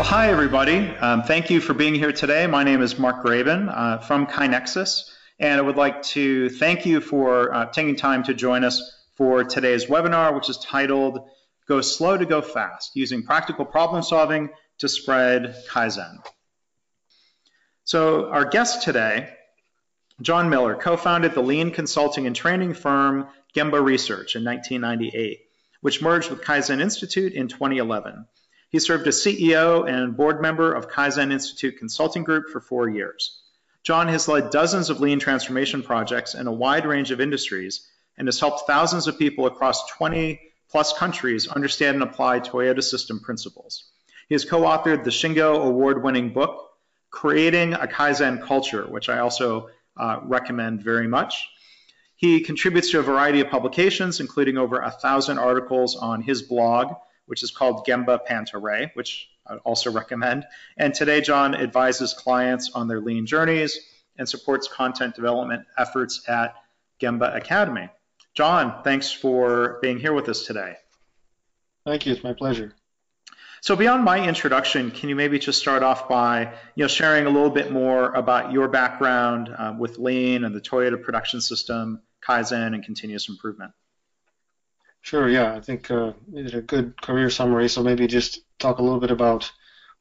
Well, hi, everybody. Um, thank you for being here today. My name is Mark Graban uh, from KaiNexus, and I would like to thank you for uh, taking time to join us for today's webinar, which is titled Go Slow to Go Fast, Using Practical Problem Solving to Spread Kaizen. So our guest today, John Miller, co-founded the lean consulting and training firm Gemba Research in 1998, which merged with Kaizen Institute in 2011. He served as CEO and board member of Kaizen Institute Consulting Group for four years. John has led dozens of lean transformation projects in a wide range of industries and has helped thousands of people across 20 plus countries understand and apply Toyota system principles. He has co-authored the Shingo award-winning book, Creating a Kaizen Culture, which I also uh, recommend very much. He contributes to a variety of publications, including over a thousand articles on his blog, which is called Gemba Panta which I also recommend. And today, John advises clients on their lean journeys and supports content development efforts at Gemba Academy. John, thanks for being here with us today. Thank you. It's my pleasure. So beyond my introduction, can you maybe just start off by you know sharing a little bit more about your background uh, with Lean and the Toyota production system, Kaizen, and continuous improvement? Sure, yeah. I think uh, you did a good career summary, so maybe just talk a little bit about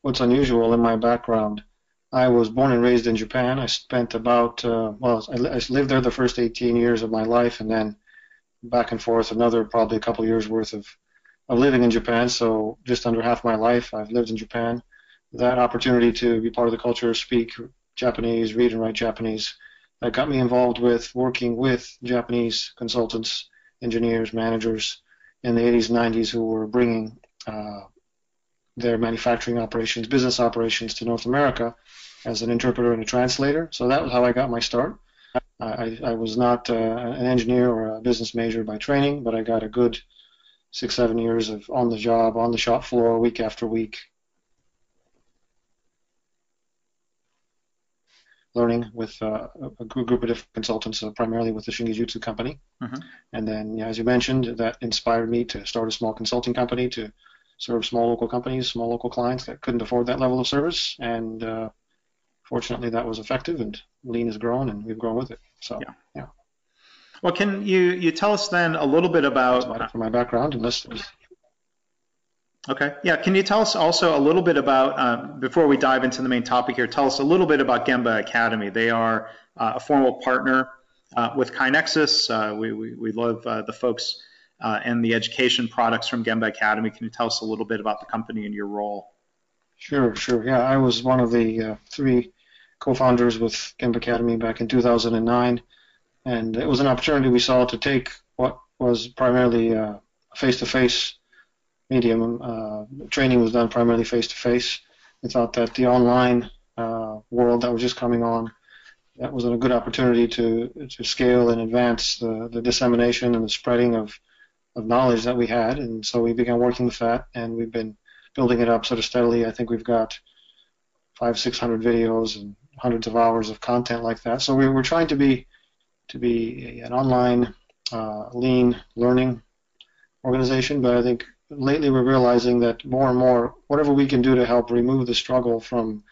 what's unusual in my background. I was born and raised in Japan. I spent about, uh, well, I, I lived there the first 18 years of my life, and then back and forth another probably a couple years worth of, of living in Japan. So just under half my life I've lived in Japan. That opportunity to be part of the culture, speak Japanese, read and write Japanese, that got me involved with working with Japanese consultants engineers, managers in the 80s and 90s who were bringing uh, their manufacturing operations, business operations to North America as an interpreter and a translator. So that was how I got my start. I, I was not uh, an engineer or a business major by training, but I got a good six, seven years of on the job, on the shop floor, week after week, learning with uh, a group of different consultants, uh, primarily with the Shingijutsu company. Mm-hmm. And then, yeah, as you mentioned, that inspired me to start a small consulting company to serve small local companies, small local clients that couldn't afford that level of service. And uh, fortunately, that was effective, and Lean has grown, and we've grown with it. So, yeah. yeah. Well, can you you tell us then a little bit about, about my background and this? Okay. Yeah. Can you tell us also a little bit about, uh, before we dive into the main topic here, tell us a little bit about Gemba Academy. They are uh, a formal partner uh, with KaiNexus. Uh, we, we, we, love uh, the folks uh, and the education products from Gemba Academy. Can you tell us a little bit about the company and your role? Sure, sure. Yeah, I was one of the three co-founders with Gemba Academy back in 2009, and it was an opportunity we saw to take what was primarily a face-to-face medium. Uh, training was done primarily face to face. We thought that the online uh, world that was just coming on, that was a good opportunity to to scale and advance the, the dissemination and the spreading of of knowledge that we had, and so we began working with that, and we've been building it up sort of steadily. I think we've got five, six hundred videos and hundreds of hours of content like that. So we were trying to be to be an online uh, lean learning organization, but I think lately we're realizing that more and more, whatever we can do to help remove the struggle from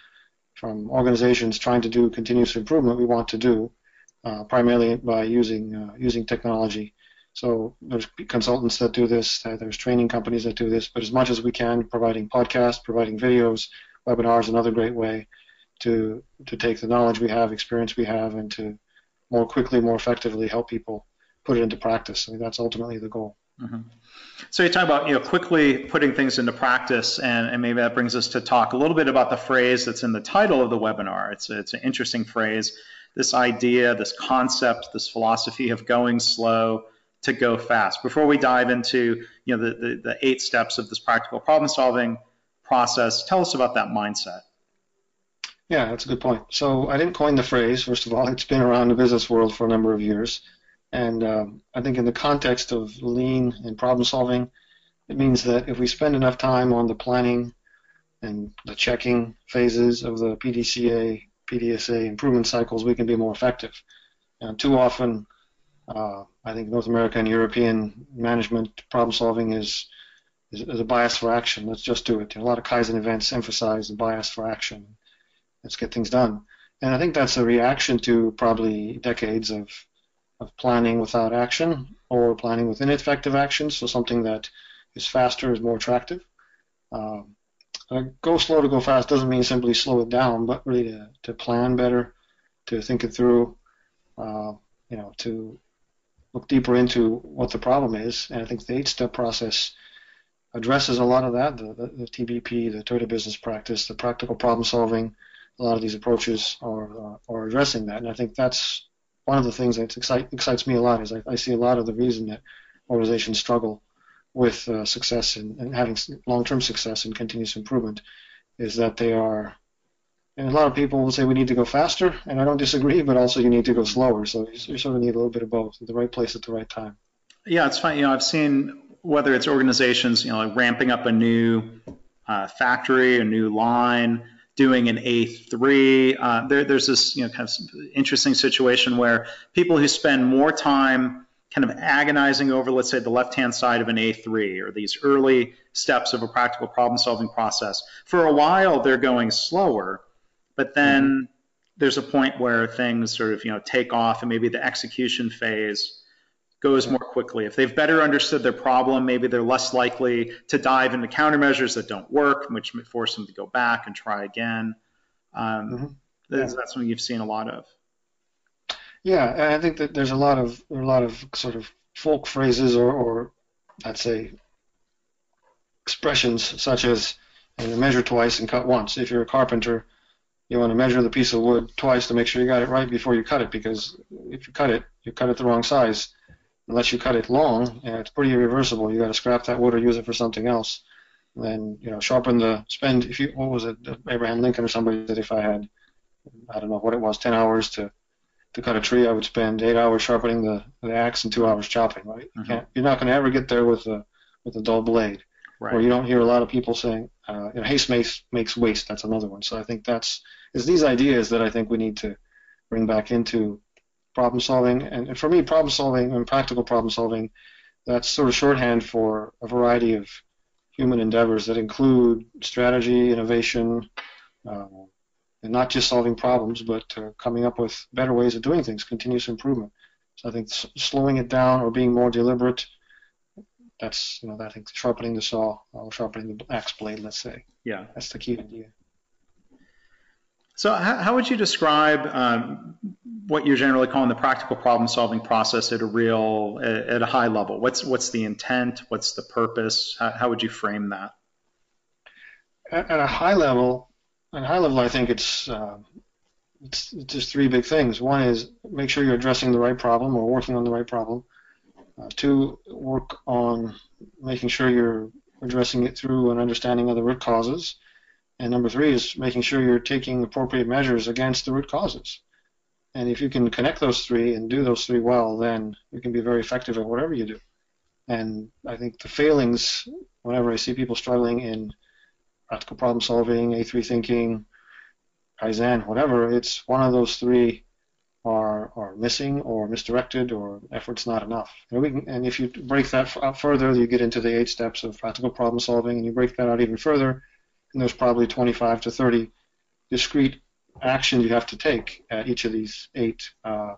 from organizations trying to do continuous improvement, we want to do, uh, primarily by using uh, using technology. So there's consultants that do this, uh, there's training companies that do this, but as much as we can, providing podcasts, providing videos, webinars, another great way to to take the knowledge we have, experience we have, and to more quickly, more effectively help people put it into practice. I mean, that's ultimately the goal. Mm-hmm. So you talk about you know quickly putting things into practice, and, and maybe that brings us to talk a little bit about the phrase that's in the title of the webinar. It's it's an interesting phrase. This idea, this concept, this philosophy of going slow to go fast. Before we dive into you know the, the, the eight steps of this practical problem solving process, tell us about that mindset. Yeah, that's a good point. So I didn't coin the phrase. First of all, it's been around the business world for a number of years. And um, I think in the context of lean and problem solving, it means that if we spend enough time on the planning and the checking phases of the PDCA, PDSA improvement cycles, we can be more effective. And too often, uh, I think North American and European management problem solving is is, is, a bias for action. Let's just do it. You know, a lot of Kaizen events emphasize the bias for action. Let's get things done. And I think that's a reaction to probably decades of of planning without action or planning with ineffective action. So something that is faster is more attractive. Um, go slow to go fast doesn't mean simply slow it down, but really to, to plan better, to think it through, uh, you know, to look deeper into what the problem is. And I think the eight-step process addresses a lot of that. The, the, the TBP, the Toyota Business Practice, the practical problem solving, a lot of these approaches are uh, are addressing that. And I think that's one of the things that excite, excites me a lot. Is I, I see a lot of the reason that organizations struggle with uh, success and, and having long-term success and continuous improvement is that they are and a lot of people will say we need to go faster, and I don't disagree, but also you need to go slower. So you, you sort of need a little bit of both, the right place at the right time. Yeah, it's fine. You know, I've seen whether it's organizations, you know, like ramping up a new uh, factory, a new line, doing an A3. Uh, there, there's this, you know, kind of interesting situation where people who spend more time kind of agonizing over, let's say, the left-hand side of an A3 or these early steps of a practical problem-solving process. For a while, they're going slower, but then mm-hmm. there's a point where things sort of, you know, take off and maybe the execution phase goes more quickly. If they've better understood their problem, maybe they're less likely to dive into countermeasures that don't work, which may force them to go back and try again. Um, mm-hmm. yeah. That's something you've seen a lot of. Yeah, and I think that there's a lot of a lot of sort of folk phrases or, or I'd say expressions such as you know, measure twice and cut once. If you're a carpenter, you want to measure the piece of wood twice to make sure you got it right before you cut it because if you cut it, you cut it the wrong size unless you cut it long, and it's pretty irreversible. You got to scrap that wood or use it for something else. And then you know, sharpen the spend. If you what was it, Abraham Lincoln or somebody said if I had, I don't know what it was, ten hours to to cut a tree, I would spend eight hours sharpening the, the axe and two hours chopping. Right? Mm-hmm. You can't, you're not going to ever get there with a with a dull blade. Right. Or you don't hear a lot of people saying, uh, you know, haste makes makes waste. That's another one. So I think that's is these ideas that I think we need to bring back into problem solving. And for me, problem solving and practical problem solving, that's sort of shorthand for a variety of human endeavors that include strategy, innovation, uh, and not just solving problems, but uh, coming up with better ways of doing things, continuous improvement. So I think s- slowing it down or being more deliberate, that's, you know, I think sharpening the saw or sharpening the axe blade, let's say. Yeah. That's the key idea. So how, would you describe um, what you're generally calling the practical problem solving process at a real, at a high level? What's, what's the intent? What's the purpose? How, how would you frame that? At, at, a high level, at a high level, I think it's, uh, it's just three big things. One is make sure you're addressing the right problem or working on the right problem. Uh, two, work on making sure you're addressing it through an understanding of the root causes. And number three is making sure you're taking appropriate measures against the root causes. And if you can connect those three and do those three well, then you can be very effective at whatever you do. And I think the failings, whenever I see people struggling in practical problem solving, A3 thinking, Kaizen, whatever, it's one of those three are, are missing or misdirected or effort's not enough. And, can, and if you break that out further, you get into the eight steps of practical problem solving, and you break that out even further, and there's probably 25 to 30 discrete actions you have to take at each of these eight uh,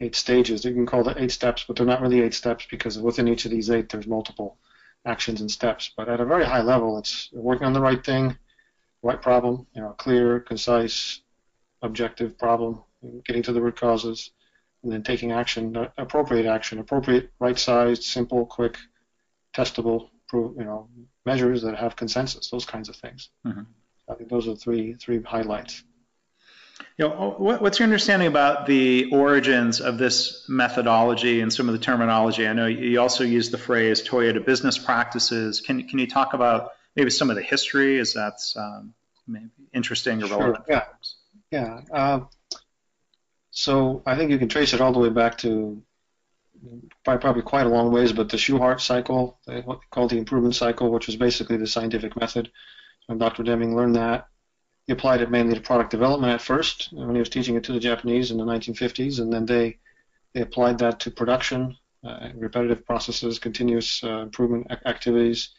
eight stages. You can call them eight steps, but they're not really eight steps because within each of these eight, there's multiple actions and steps. But at a very high level, it's working on the right thing, right problem, you know, clear, concise, objective problem, getting to the root causes, and then taking action, appropriate action, appropriate, right-sized, simple, quick, testable, you know, measures that have consensus, those kinds of things. Mm-hmm. I think those are three three highlights. You know, what's your understanding about the origins of this methodology and some of the terminology? I know you also use the phrase Toyota business practices. Can can you talk about maybe some of the history? Is that um, maybe interesting or relevant? Sure, yeah, yeah. Uh, so I think you can trace it all the way back to probably quite a long ways, but the Shewhart cycle, what they call the improvement cycle, which was basically the scientific method. When Dr. Deming learned that, he applied it mainly to product development at first when he was teaching it to the Japanese in the 1950s, and then they they applied that to production, uh, repetitive processes, continuous uh, improvement activities,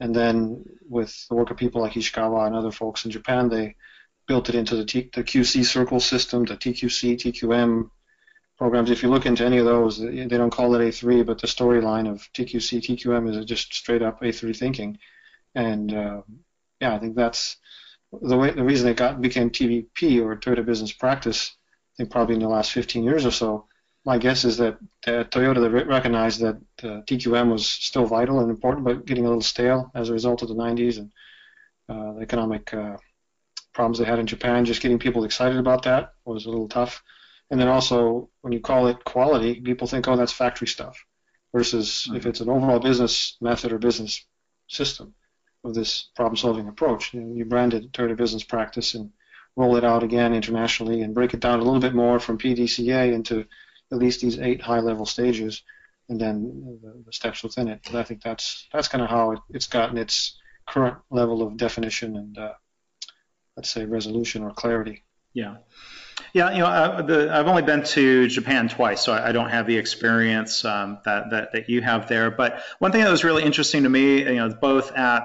And then with the work of people like Ishikawa and other folks in Japan, they built it into the, T, the QC circle system, the TQC, TQM programs. If you look into any of those, they don't call it A3, but the storyline of TQC, TQM is just straight up A3 thinking. And uh, yeah, I think that's the way the reason it got became TBP or Toyota Business Practice. I think probably in the last 15 years or so. My guess is that uh, Toyota recognized that uh, TQM was still vital and important, but getting a little stale as a result of the 90s and uh, the economic uh, problems they had in Japan. Just getting people excited about that was a little tough. And then also, when you call it quality, people think, oh, that's factory stuff. Versus mm-hmm. if it's an overall business method or business system of this problem-solving approach, you, know, you brand it Toyota Business Practice and roll it out again internationally and break it down a little bit more from PDCA into at least these eight high-level stages, and then the, the steps within it. But I think that's that's kind of how it, it's gotten its current level of definition and uh, let's say resolution or clarity. Yeah. Yeah, you know, uh, the, I've only been to Japan twice, so I, I don't have the experience um, that, that, that you have there. But one thing that was really interesting to me, you know, both at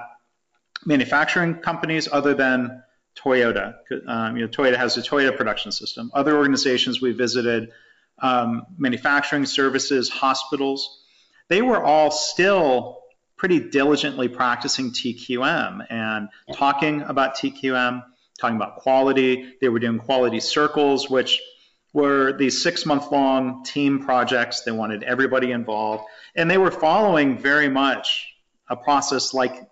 manufacturing companies other than Toyota, um, you know, Toyota has a Toyota production system. Other organizations we visited, um, manufacturing services, hospitals, they were all still pretty diligently practicing TQM and talking about TQM talking about quality. They were doing quality circles, which were these six month long team projects. They wanted everybody involved. And they were following very much a process like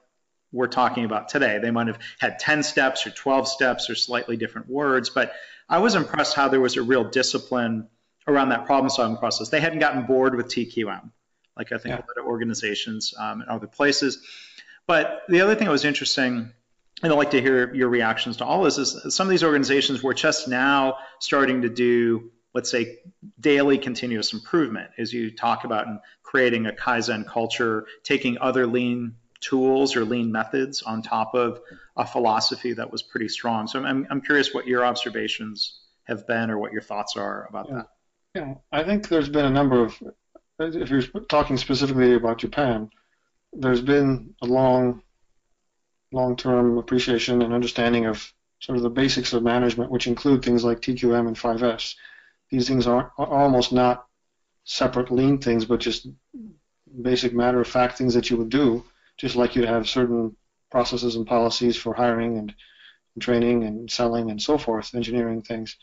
we're talking about today. They might have had 10 steps or 12 steps or slightly different words, but I was impressed how there was a real discipline around that problem solving process. They hadn't gotten bored with TQM, like I think yeah. a lot of organizations um, and other places. But the other thing that was interesting and I'd like to hear your reactions to all this, is some of these organizations were just now starting to do, let's say, daily continuous improvement, as you talk about in creating a Kaizen culture, taking other lean tools or lean methods on top of a philosophy that was pretty strong. So I'm, I'm curious what your observations have been or what your thoughts are about yeah. that. Yeah, I think there's been a number of, if you're talking specifically about Japan, there's been a long long-term appreciation and understanding of sort of the basics of management, which include things like TQM and 5S. These things are, are almost not separate lean things, but just basic matter of fact things that you would do, just like you'd have certain processes and policies for hiring and, and training and selling and so forth, engineering things.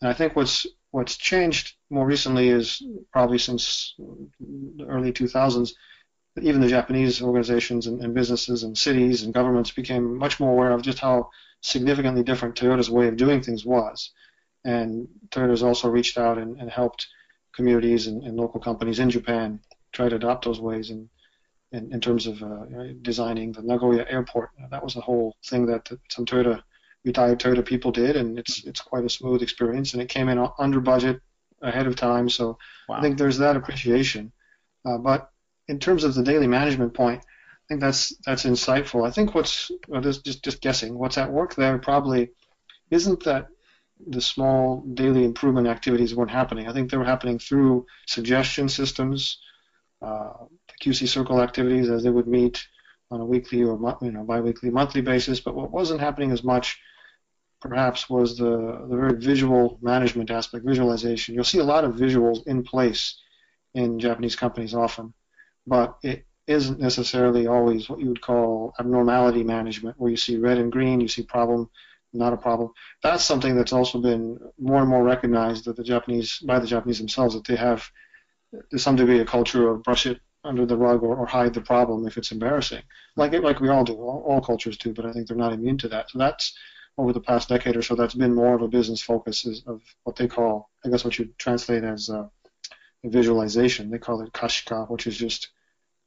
And I think what's what's changed more recently is probably since the early 2000s even the Japanese organizations and, and, businesses and cities and governments became much more aware of just how significantly different Toyota's way of doing things was. And Toyota's also reached out and, and helped communities and, and, local companies in Japan try to adopt those ways in, in, in terms of uh, designing the Nagoya airport. That was a whole thing that some Toyota retired Toyota people did, and it's it's quite a smooth experience, and it came in under budget ahead of time. So wow. I think there's that appreciation. Uh, but in terms of the daily management point, I think that's that's insightful. I think what's well, just just guessing what's at work there probably isn't that the small daily improvement activities weren't happening. I think they were happening through suggestion systems, uh, the QC circle activities as they would meet on a weekly or you know biweekly, monthly basis. But what wasn't happening as much, perhaps, was the the very visual management aspect, visualization. You'll see a lot of visuals in place in Japanese companies often but it isn't necessarily always what you would call abnormality management, where you see red and green, you see problem, not a problem. That's something that's also been more and more recognized that the Japanese by the Japanese themselves that they have to some degree a culture of brush it under the rug or, or hide the problem if it's embarrassing, like it, like we all do, all, all cultures do. But I think they're not immune to that. So that's over the past decade or so, that's been more of a business focus of what they call, I guess, what you translate as uh, visualization. They call it kashika, which is just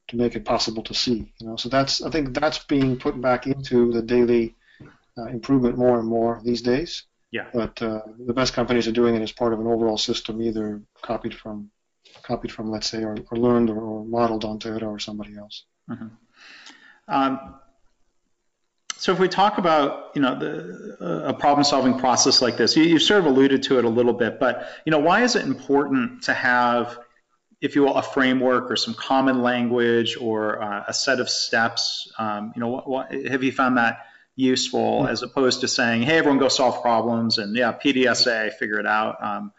to make it possible to see. You know, so that's I think that's being put back into the daily uh, improvement more and more these days. Yeah. But uh, the best companies are doing it as part of an overall system, either copied from copied from let's say, or, or learned or, or, modeled on Toyota or somebody else. Mm-hmm. Um, so if we talk about you know the, uh, a problem-solving process like this, you, you've sort of alluded to it a little bit, but you know why is it important to have if you will, a framework or some common language or uh, a set of steps? Um, you know, what, what, have you found that useful as opposed to saying, "Hey, everyone, go solve problems," and yeah, PDSA, figure it out. Um,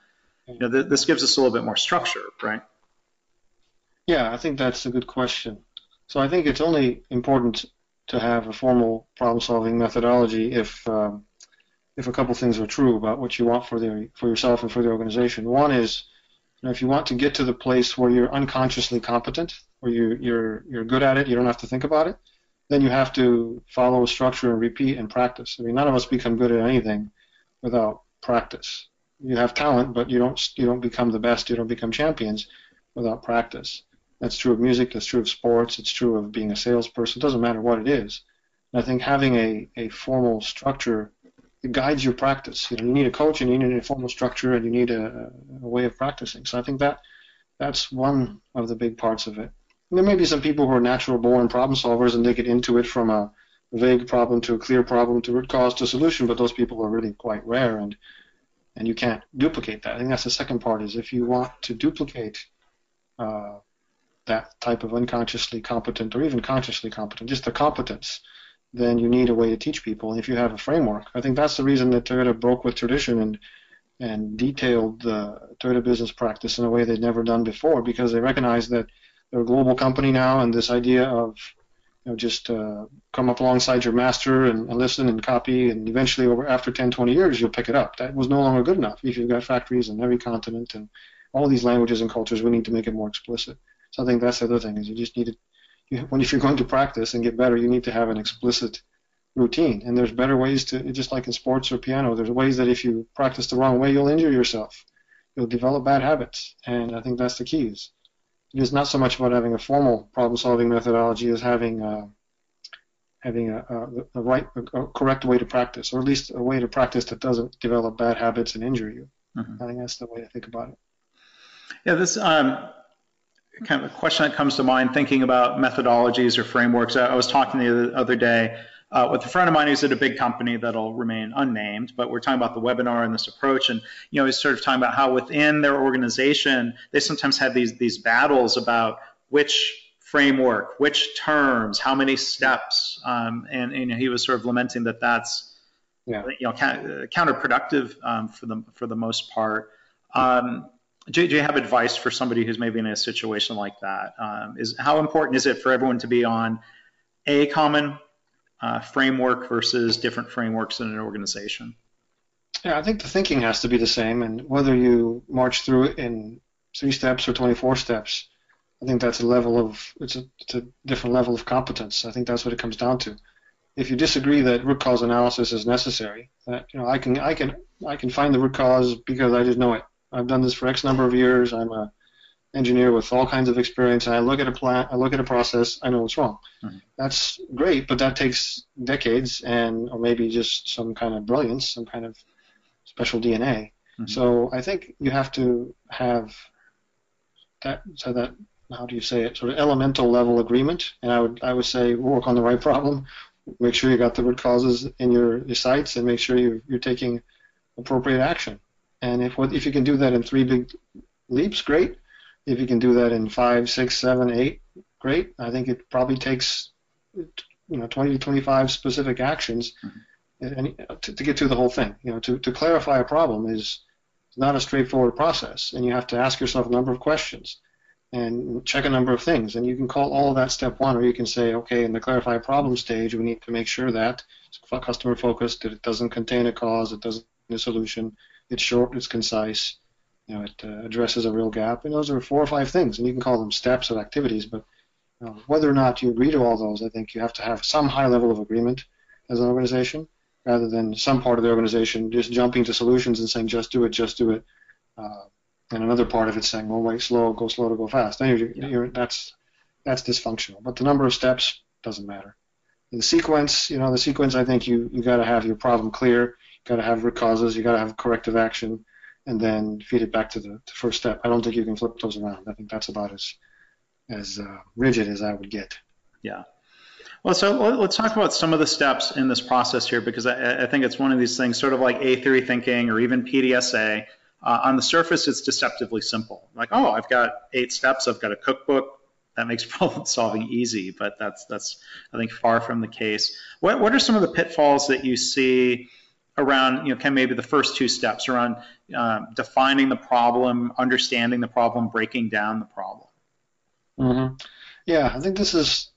you know, th- this gives us a little bit more structure, right? Yeah, I think that's a good question. So I think it's only important to have a formal problem-solving methodology if um, if a couple things are true about what you want for the for yourself and for the organization. One is, you know, if you want to get to the place where you're unconsciously competent, where you you're you're good at it, you don't have to think about it, then you have to follow a structure and repeat and practice. I mean, none of us become good at anything without practice. You have talent, but you don't you don't become the best. You don't become champions without practice. That's true of music, that's true of sports, it's true of being a salesperson. It doesn't matter what it is. And I think having a, a formal structure guides your practice. You know, you need a coach you need an informal structure and you need a, a way of practicing. So I think that that's one of the big parts of it. And there may be some people who are natural born problem solvers and they get into it from a vague problem to a clear problem to root cause to solution, but those people are really quite rare and and you can't duplicate that. I think that's the second part is if you want to duplicate uh, that type of unconsciously competent or even consciously competent, just the competence, then you need a way to teach people. If you have a framework, I think that's the reason that Toyota broke with tradition and and detailed the Toyota business practice in a way they'd never done before because they recognize that they're a global company now and this idea of you know, just uh, come up alongside your master and, and, listen and copy and eventually over after 10, 20 years you'll pick it up. That was no longer good enough. If you've got factories in every continent and all these languages and cultures, we need to make it more explicit. So I think that's the other thing is you just need to, you, when if you're going to practice and get better, you need to have an explicit routine. And there's better ways to, just like in sports or piano, there's ways that if you practice the wrong way, you'll injure yourself. You'll develop bad habits. And I think that's the keys. It is not so much about having a formal problem-solving methodology as having uh, having a, a, a right, a correct way to practice, or at least a way to practice that doesn't develop bad habits and injure you. Mm-hmm. I think that's the way to think about it. Yeah, this um, kind of a question that comes to mind thinking about methodologies or frameworks. I, was talking the other day uh, with a friend of mine who's at a big company that'll remain unnamed, but we're talking about the webinar and this approach, and you know, he's sort of talking about how within their organization they sometimes have these these battles about which framework, which terms, how many steps, um, and, and, he was sort of lamenting that that's yeah. you know counterproductive um, for the for the most part. Um, do, you have advice for somebody who's maybe in a situation like that? Um, is how important is it for everyone to be on a common uh, framework versus different frameworks in an organization? Yeah, I think the thinking has to be the same, and whether you march through it in three steps or 24 steps, I think that's a level of it's a, it's a different level of competence. I think that's what it comes down to. If you disagree that root cause analysis is necessary, that you know I can I can I can find the root cause because I just know it I've done this for X number of years. I'm a engineer with all kinds of experience, and I look at a plant, I look at a process, I know what's wrong. Mm-hmm. That's great, but that takes decades and or maybe just some kind of brilliance, some kind of special DNA. Mm-hmm. So I think you have to have that so that how do you say it sort of elemental level agreement, and I would I would say work on the right problem, make sure you got the root causes in your, your sights, and make sure you you're taking appropriate action. And if if you can do that in three big leaps, great. If you can do that in five, six, seven, eight, great. I think it probably takes you know 20 to 25 specific actions mm-hmm. to, to, get through the whole thing. You know, to, to clarify a problem is not a straightforward process, and you have to ask yourself a number of questions and check a number of things. And you can call all of that step one, or you can say, okay, in the clarify problem stage, we need to make sure that it's customer focused, that it doesn't contain a cause, it doesn't a solution, it's short, it's concise, you know, it uh, addresses a real gap, and those are four or five things, and you can call them steps of activities, but you know, whether or not you agree to all those, I think you have to have some high level of agreement as an organization, rather than some part of the organization just jumping to solutions and saying just do it, just do it, uh, and another part of it saying, well, wait, slow, go slow to go fast. Then you're, yeah. you're, that's that's dysfunctional. But the number of steps doesn't matter. The sequence, you know, the sequence. I think you you got to have your problem clear got to have root causes, you got to have corrective action, and then feed it back to the, first step. I don't think you can flip those around. I think that's about as as uh, rigid as I would get. Yeah. Well, so let's talk about some of the steps in this process here because I, I think it's one of these things, sort of like A3 thinking or even PDSA. uh, on the surface, it's deceptively simple. Like, oh, I've got eight steps, I've got a cookbook. That makes problem solving easy, but that's that's I think far from the case. What what are some of the pitfalls that you see around you know kind of maybe the first two steps around uh, defining the problem, understanding the problem, breaking down the problem? Mm-hmm. Yeah, I think this is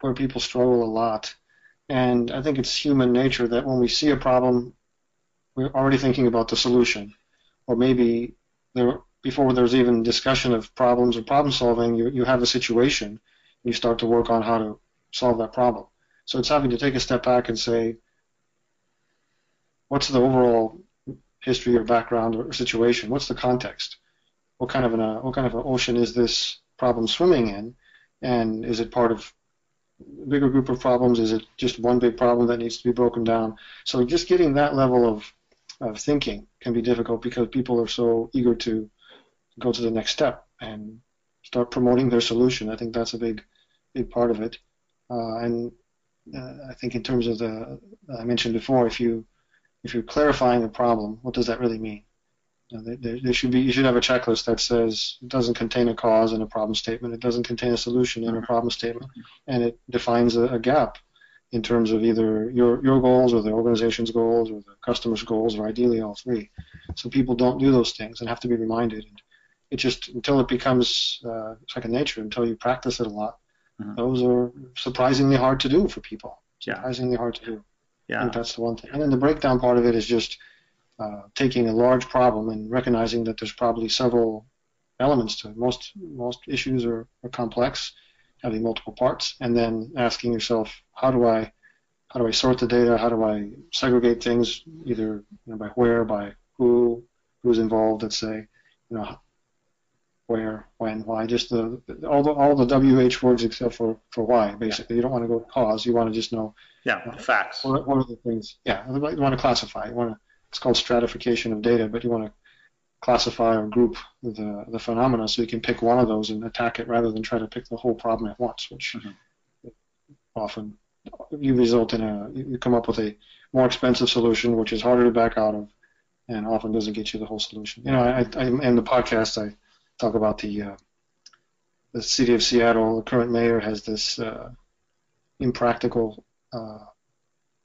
where people struggle a lot, and I think it's human nature that when we see a problem, we're already thinking about the solution or maybe there before there's even discussion of problems or problem solving, you, you have a situation and you start to work on how to solve that problem. So it's having to take a step back and say, what's the overall history or background or situation? What's the context? What kind of an uh, what kind of an ocean is this problem swimming in? And is it part of a bigger group of problems? Is it just one big problem that needs to be broken down? So just getting that level of of thinking can be difficult because people are so eager to go to the next step and start promoting their solution. I think that's a big, big part of it. Uh, and uh, I think in terms of the I mentioned before, if you if you're clarifying a problem, what does that really mean? You know, there, there, should be you should have a checklist that says it doesn't contain a cause in a problem statement, it doesn't contain a solution in a problem statement, and it defines a, a gap in terms of either your, your goals or the organization's goals or the customer's goals or ideally all three. So people don't do those things and have to be reminded. And it just until it becomes uh, second nature, until you practice it a lot, mm-hmm. those are surprisingly hard to do for people. Surprisingly yeah. hard to do. Yeah. I think that's the one thing. And then the breakdown part of it is just uh, taking a large problem and recognizing that there's probably several elements to it. Most most issues are, are complex having multiple parts, and then asking yourself, how do I how do I sort the data? How do I segregate things, either you know, by where, by who, who's involved? Let's say, you know, where, when, why. Just the all the all the WH words except for for why. Basically, yeah. you don't want to go cause. You want to just know. Yeah, uh, facts. What, what are the things? Yeah, you want to classify. You want to. It's called stratification of data, but you want to classify or group the, the phenomena so you can pick one of those and attack it rather than try to pick the whole problem at once, which mm-hmm. often you result in a you come up with a more expensive solution which is harder to back out of and often doesn't get you the whole solution. You know, I, I in the podcast I talk about the uh, the city of Seattle. The current mayor has this uh, impractical uh,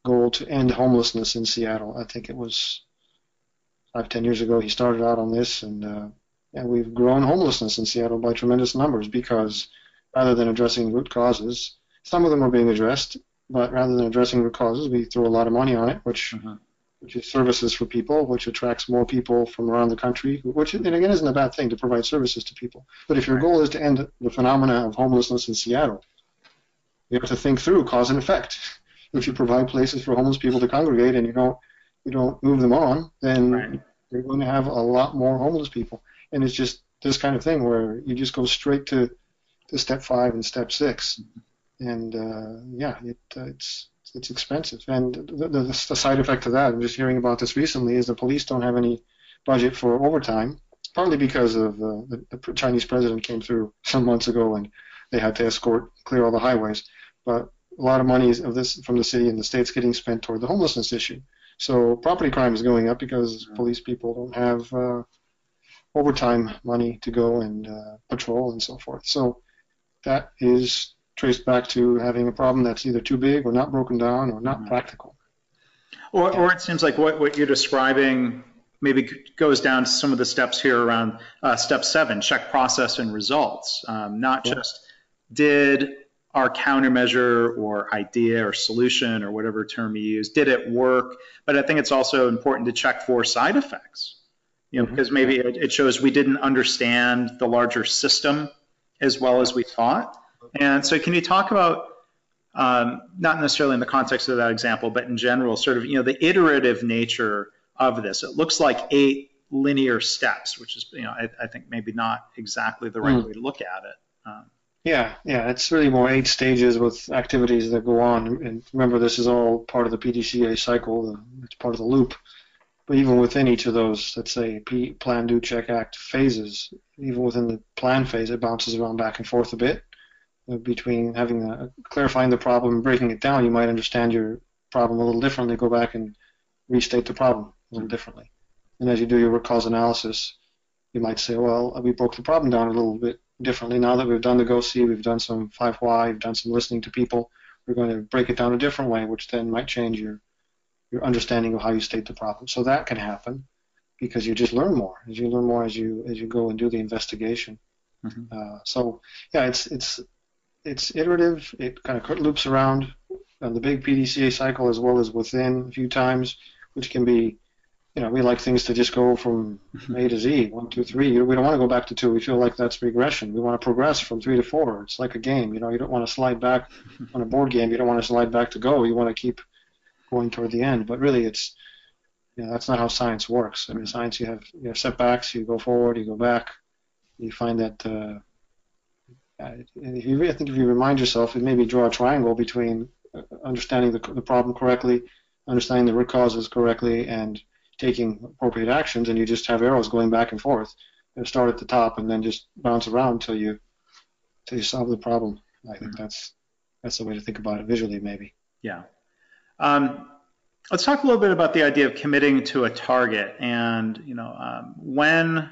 goal to end homelessness in Seattle. I think it was five, ten years ago, he started out on this, and uh, and we've grown homelessness in Seattle by tremendous numbers because rather than addressing root causes, some of them are being addressed, but rather than addressing root causes, we throw a lot of money on it, which mm-hmm. Which is services for people, which attracts more people from around the country, which and again isn't a bad thing to provide services to people. But if your goal is to end the phenomena of homelessness in Seattle, you have to think through cause and effect. If you provide places for homeless people to congregate and you don't you don't move them on, then right. you're going to have a lot more homeless people. And it's just this kind of thing where you just go straight to, to step five and step 6 and uh, yeah, it, uh, it's it's expensive. And the, the, the side effect of that, I'm just hearing about this recently, is the police don't have any budget for overtime, partly because of uh, the, the Chinese president came through some months ago and they had to escort clear all the highways. But a lot of money of this from the city and the state's getting spent toward the homelessness issue. So property crime is going up because mm-hmm. police people don't have uh, overtime money to go and uh, patrol and so forth. So that is traced back to having a problem that's either too big or not broken down or not practical. Or, or it seems like what, what you're describing maybe goes down to some of the steps here around uh, step seven, check process and results. Um, not yeah. just did our countermeasure or idea or solution or whatever term you use, did it work? But I think it's also important to check for side effects, you know, mm-hmm. because maybe it, it, shows we didn't understand the larger system as well as we thought. And so, can you talk about um, not necessarily in the context of that example, but in general, sort of you know the iterative nature of this? It looks like eight linear steps, which is you know I, I think maybe not exactly the right mm. way to look at it. Um, yeah, yeah, it's really more eight stages with activities that go on. And remember, this is all part of the PDCA cycle. It's part of the loop. But even within each of those, let's say P, plan, do, check, act phases, even within the plan phase, it bounces around back and forth a bit. Between having a, clarifying the problem and breaking it down, you might understand your problem a little differently. Go back and restate the problem a little differently. And as you do your root cause analysis, you might say, well, we broke the problem down a little bit differently. Now that we've done the go see, we've done some 5why, we've done some listening to people, we're going to break it down a different way, which then might change your your understanding of how you state the problem. So that can happen because you just learn more as you learn more as you as you go and do the investigation. Mm-hmm. Uh, so yeah, it's it's it's iterative. It kind of loops around on the big PDCA cycle as well as within a few times, which can be, you know, we like things to just go from mm-hmm. A to Z, one, two, three. We don't want to go back to two. We feel like that's regression. We want to progress from three to four. It's like a game. You know, you don't want to slide back on a board game. You don't want to slide back to go. You want to keep going toward the end. But really, it's you know, that's not how science works. I mean, science you have you have setbacks. You go forward. You go back. You find that. Uh, if you, I think if you remind yourself, and maybe draw a triangle between uh, understanding the, the problem correctly, understanding the root causes correctly, and taking appropriate actions, and you just have arrows going back and forth. Start at the top and then just bounce around until you until you solve the problem. I think mm-hmm. that's that's the way to think about it visually, maybe. Yeah. Um, let's talk a little bit about the idea of committing to a target, and you know um, when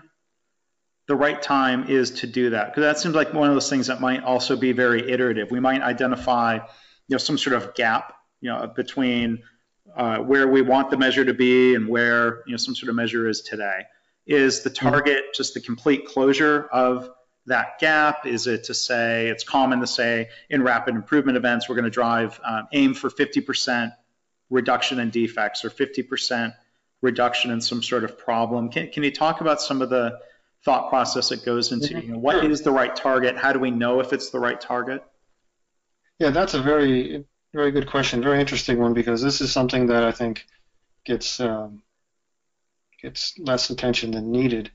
the right time is to do that because that seems like one of those things that might also be very iterative. We might identify, you know, some sort of gap, you know, between uh, where we want the measure to be and where you know some sort of measure is today. Is the target just the complete closure of that gap? Is it to say it's common to say in rapid improvement events we're going to drive um, aim for 50% reduction in defects or 50% reduction in some sort of problem? Can, can you talk about some of the thought process that goes into you know, what is the right target? How do we know if it's the right target? Yeah, that's a very very good question, very interesting one because this is something that I think gets um, gets less attention than needed,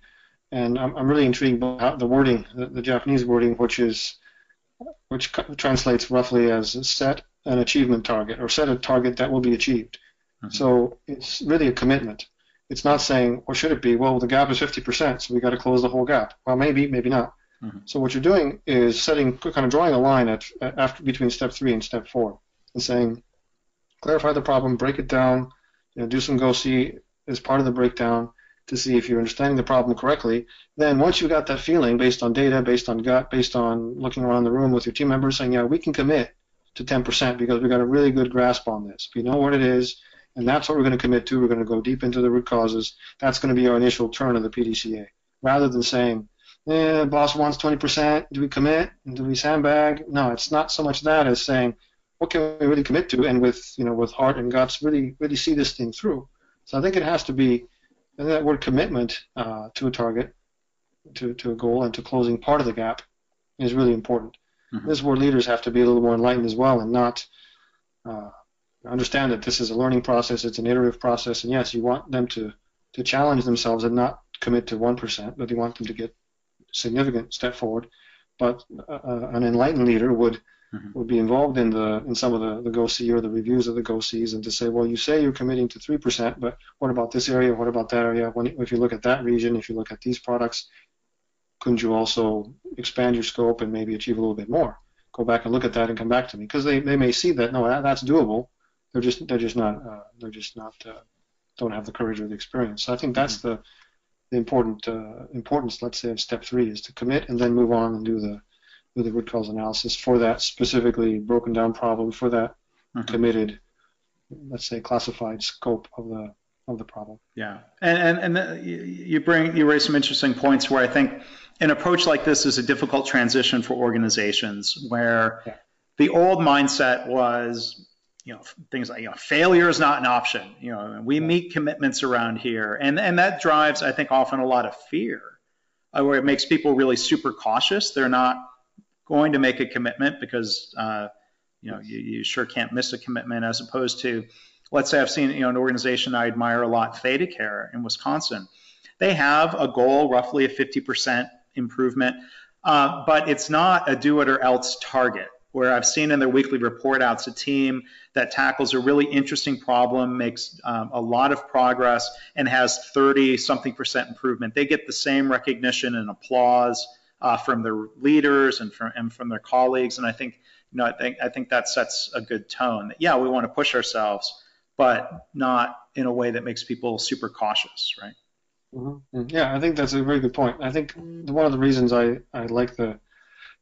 and I'm, I'm really intrigued by the wording, the, the Japanese wording, which is which translates roughly as set an achievement target or set a target that will be achieved. Mm-hmm. So it's really a commitment. It's not saying, or should it be, well, the gap is 50%, so we got to close the whole gap. Well, maybe, maybe not. Mm-hmm. So what you're doing is setting, kind of drawing a line at, after between step three and step four, and saying, clarify the problem, break it down, you know, do some go see as part of the breakdown to see if you're understanding the problem correctly. Then once you've got that feeling based on data, based on gut, based on looking around the room with your team members, saying, yeah, we can commit to 10% because we've got a really good grasp on this. We know what it is and that's what we're going to commit to. We're going to go deep into the root causes. That's going to be our initial turn of the PDCA. Rather than saying, eh, boss wants 20%, do we commit? Do we sandbag? No, it's not so much that as saying, what can we really commit to? And with, you know, with heart and guts, really, really see this thing through. So I think it has to be and that word commitment uh, to a target, to, to a goal, and to closing part of the gap is really important. Mm-hmm. This is where leaders have to be a little more enlightened as well and not uh, understand that this is a learning process, it's an iterative process, and yes, you want them to, to challenge themselves and not commit to 1%, but you want them to get significant step forward. But uh, an enlightened leader would mm-hmm. would be involved in the in some of the, the go see or the reviews of the go sees and to say, well, you say you're committing to 3%, but what about this area? What about that area? When, if you look at that region, if you look at these products, couldn't you also expand your scope and maybe achieve a little bit more? Go back and look at that and come back to me because they, they may see that no, that, that's doable they're just they're just not uh, they're just not uh, don't have the courage or the experience. So I think that's mm-hmm. the the important uh, importance, let's say, of step three is to commit and then move on and do the do the root cause analysis for that specifically broken down problem for that mm-hmm. committed, let's say, classified scope of the of the problem. Yeah, and and, and you bring you raise some interesting points where I think an approach like this is a difficult transition for organizations where yeah. the old mindset was you know things like you know failure is not an option you know we meet commitments around here. And and that drives i think often a lot of fear uh, where it makes people really super cautious. They're not going to make a commitment because uh, you know you, you sure can't miss a commitment as opposed to let's say i've seen you know an organization i admire a lot ThedaCare in wisconsin. They have a goal roughly a 50% improvement uh, but it's not a do it or else target where I've seen in their weekly report outs a team that tackles a really interesting problem, makes um, a lot of progress, and has 30 something percent improvement. They get the same recognition and applause uh, from their leaders and from, and from their colleagues. And I think, you know, I think, I think that sets a good tone. That, yeah, we want to push ourselves, but not in a way that makes people super cautious, right? Mm-hmm. Yeah, I think that's a very good point. I think one of the reasons I, I like the,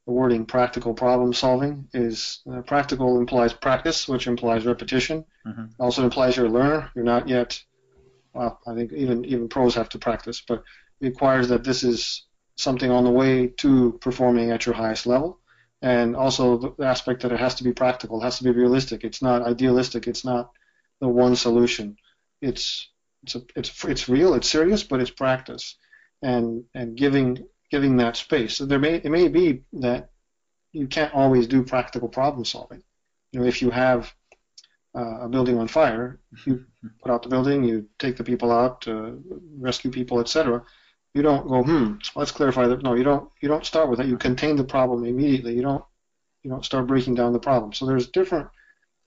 the wording practical problem solving is uh, practical implies practice, which implies repetition. Mm-hmm. Also implies you're a learner. You're not yet. Well, I think even even pros have to practice, but it requires that this is something on the way to performing at your highest level, and also the aspect that it has to be practical, it has to be realistic. It's not idealistic. It's not the one solution. It's it's a, it's it's real, it's serious, but it's practice, and and giving giving that space. So there may it may be that you can't always do practical problem solving. You know, if you have uh, a building on fire, you put out the building, you take the people out, uh, rescue people, etc. You don't go, hmm, let's clarify that. No, you don't. You don't start with that. You contain the problem immediately. You don't. You don't start breaking down the problem. So there's different,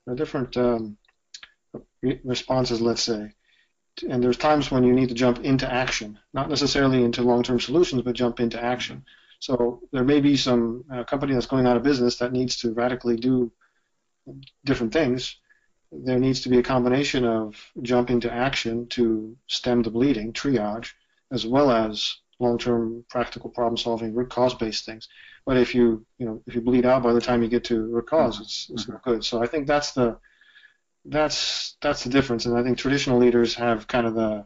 there are different um, responses, let's say and there's times when you need to jump into action, not necessarily into long-term solutions, but jump into action. So there may be some uh, company that's going out of business that needs to radically do different things. There needs to be a combination of jumping to action to stem the bleeding, triage, as well as long-term practical problem-solving, root cause-based things. But if you, you know, if you bleed out by the time you get to root cause, it's, it's not good. So I think that's the that's that's the difference, and I think traditional leaders have kind of the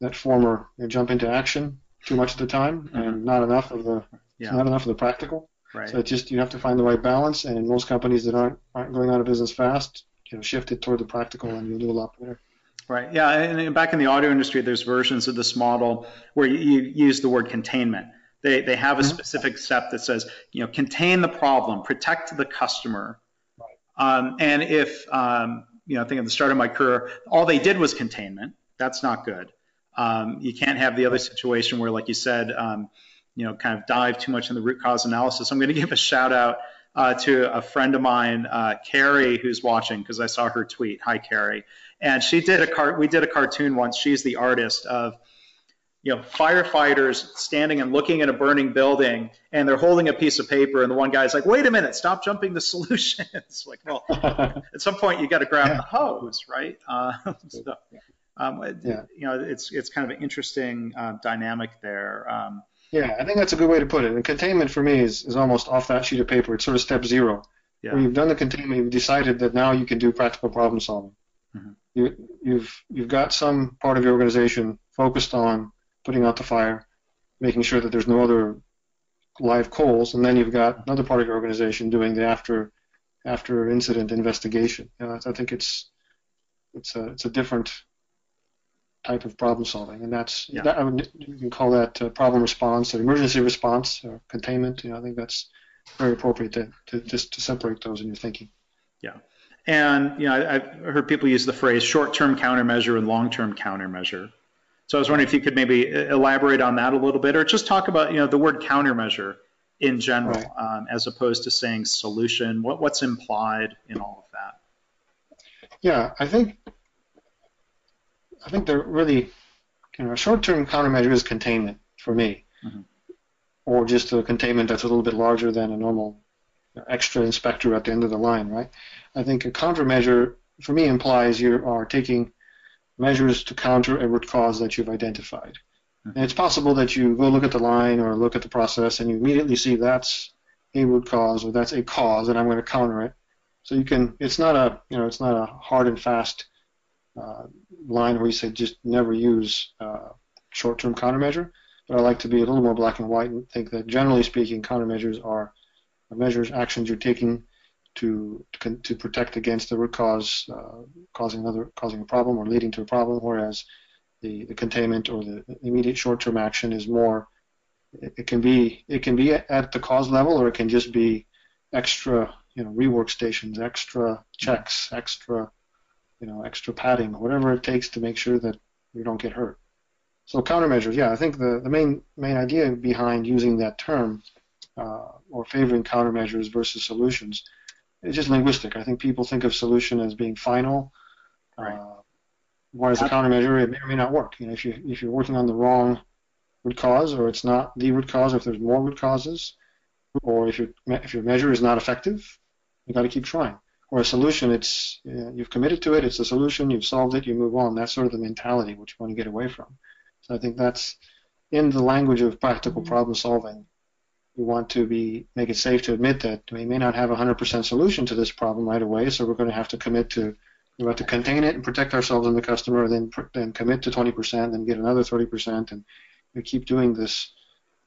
that former know, jump into action too much of the time, mm-hmm. and not enough of the yeah. not enough of the practical. Right. So just you have to find the right balance, and in most companies that aren't aren't going out of business fast, you know, shift it toward the practical, and you'll do a lot better. Right. Yeah. And back in the audio industry, there's versions of this model where you, you use the word containment. They, they have a mm-hmm. specific step that says, you know, contain the problem, protect the customer, um, and if, um, you know, I think at the start of my career, all they did was containment, that's not good. Um, you can't have the other situation where, like you said, um, you know, kind of dive too much in the root cause analysis. I'm going to give a shout out uh, to a friend of mine, uh, Carrie, who's watching because I saw her tweet. Hi, Carrie. And she did a car. We did a cartoon once. She's the artist of you know, firefighters standing and looking at a burning building and they're holding a piece of paper and the one guy's like, wait a minute, stop jumping to solutions. like, well, at some point you got to grab yeah. the hose, right? Uh, so, um, yeah. you know, it's, it's kind of an interesting uh, dynamic there. Um, yeah, I think that's a good way to put it. And containment for me is, is almost off that sheet of paper. It's sort of step zero. Yeah. Where you've done the containment, you've decided that now you can do practical problem solving. Mm-hmm. You, you've you've got some part of your organization focused on putting out the fire, making sure that there's no other live coals, and then you've got another part of your organization doing the after after incident investigation. You know, I think it's it's a it's a different type of problem solving, and that's yeah. that, I mean, you can call that uh, problem response or emergency response or containment. You know, I think that's very appropriate to, to just to separate those in your thinking. Yeah. And you know, I've heard people use the phrase short-term countermeasure and long-term countermeasure. So I was wondering if you could maybe elaborate on that a little bit, or just talk about you know the word countermeasure in general, right. um, as opposed to saying solution. What, what's implied in all of that? Yeah, I think I think they're really you know a short-term countermeasure is containment for me, mm-hmm. or just a containment that's a little bit larger than a normal extra inspector at the end of the line, right? I think a countermeasure for me implies you are taking measures to counter a root cause that you've identified. Hmm. And it's possible that you go look at the line or look at the process and you immediately see that's a root cause or that's a cause and I'm going to counter it. So you can, it's not a, you know, it's not a hard and fast uh, line where you say just never use uh, short-term countermeasure. But I like to be a little more black and white and think that generally speaking, countermeasures are measures, actions you're taking to to protect against the root cause uh, causing another causing a problem or leading to a problem, whereas the, the containment or the immediate short-term action is more it, it can be it can be at the cause level or it can just be extra you know rework stations, extra checks, extra you know extra padding, whatever it takes to make sure that you don't get hurt. So countermeasures, yeah, I think the, the main main idea behind using that term uh, or favoring countermeasures versus solutions it's just linguistic. I think people think of solution as being final. Right. Uh, whereas a countermeasure, it may or may not work. You know, if you if you're working on the wrong root cause, or it's not the root cause, if there's more root causes, or if your if your measure is not effective, you got to keep trying. Or a solution, it's you know, you've committed to it, it's a solution, you've solved it, you move on. That's sort of the mentality which you want to get away from. So I think that's in the language of practical mm-hmm. problem solving. We want to be make it safe to admit that we may not have a 100% solution to this problem right away, so we're going to have to commit to we have to contain it and protect ourselves and the customer, then then commit to 20%, then get another 30%, and we keep doing this